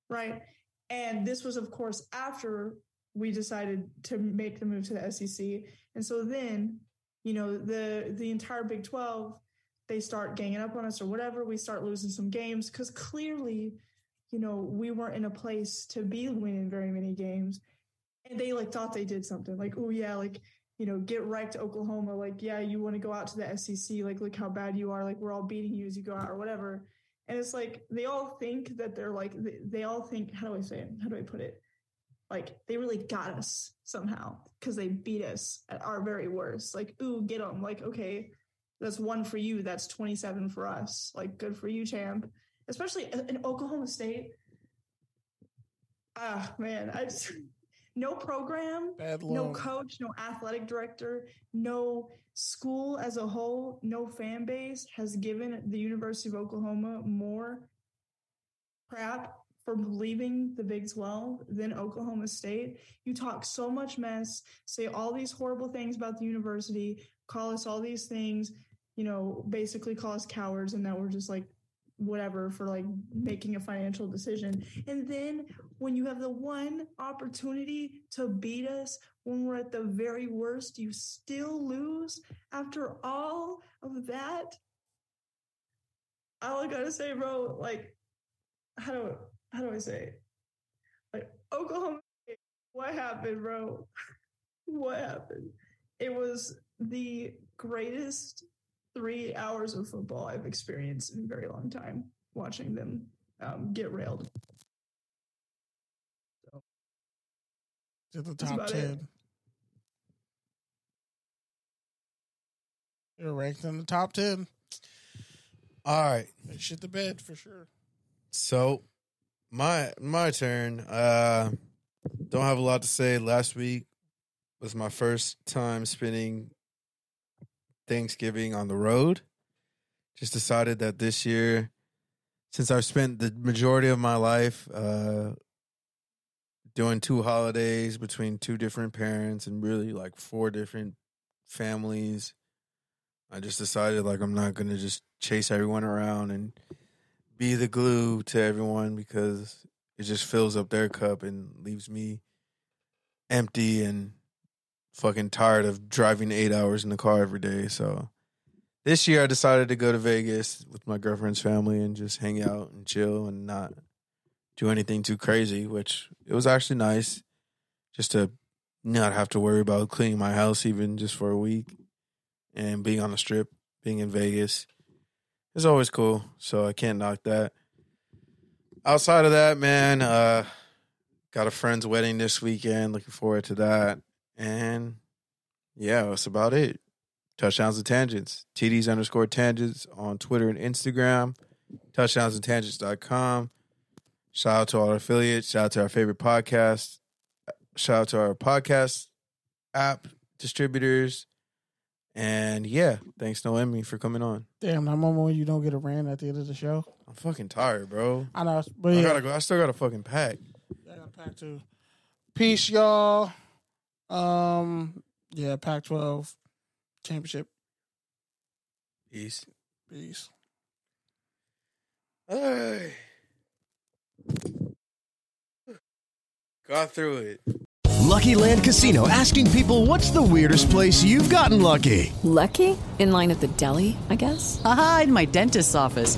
Right. And this was, of course, after we decided to make the move to the SEC. And so then, you know, the the entire Big 12, they start ganging up on us or whatever. We start losing some games because clearly, you know, we weren't in a place to be winning very many games. And they like thought they did something like, oh yeah, like, you know, get right to Oklahoma. Like, yeah, you want to go out to the SEC. Like, look how bad you are. Like, we're all beating you as you go out or whatever. And it's like they all think that they're like they, they all think. How do I say it? How do I put it? Like they really got us somehow because they beat us at our very worst. Like, ooh, get them. Like, okay, that's one for you. That's twenty seven for us. Like, good for you, champ. Especially in Oklahoma State. Ah, man, I just no program no coach, no athletic director, no school as a whole, no fan base has given the University of Oklahoma more crap for leaving the Big 12 than Oklahoma State. You talk so much mess, say all these horrible things about the university, call us all these things, you know, basically call us cowards and that we're just like whatever for like making a financial decision. And then when you have the one opportunity to beat us when we're at the very worst, you still lose after all of that. All I gotta say, bro, like, how do how do I say? Like Oklahoma, what happened, bro? [LAUGHS] what happened? It was the greatest three hours of football I've experienced in a very long time. Watching them um, get railed. To the top about it. ten. You're ranked in the top ten. All right. They shit the bed for sure. So my my turn. Uh don't have a lot to say. Last week was my first time spending Thanksgiving on the road. Just decided that this year, since I've spent the majority of my life uh doing two holidays between two different parents and really like four different families, I just decided like I'm not gonna just chase everyone around and be the glue to everyone because it just fills up their cup and leaves me empty and fucking tired of driving eight hours in the car every day. So this year I decided to go to Vegas with my girlfriend's family and just hang out and chill and not do anything too crazy, which it was actually nice just to not have to worry about cleaning my house even just for a week and being on the strip, being in Vegas. It's always cool, so I can't knock that. Outside of that, man, uh, got a friend's wedding this weekend. Looking forward to that. And yeah, that's about it. Touchdowns and tangents. TDs underscore tangents on Twitter and Instagram. touchdownsandtangents.com. Shout out to all our affiliates. Shout out to our favorite podcast. Shout out to our podcast app distributors. And yeah, thanks Naomi for coming on. Damn, that moment when you don't get a rant at the end of the show. I'm fucking tired, bro. I know, but I yeah, gotta go. I still got a fucking pack. I got a pack too. Peace, y'all. Um, yeah, Pac twelve championship. Peace. Peace. Hey. Got through it. Lucky Land Casino asking people what's the weirdest place you've gotten lucky? Lucky? In line at the deli, I guess? Aha, in my dentist's office.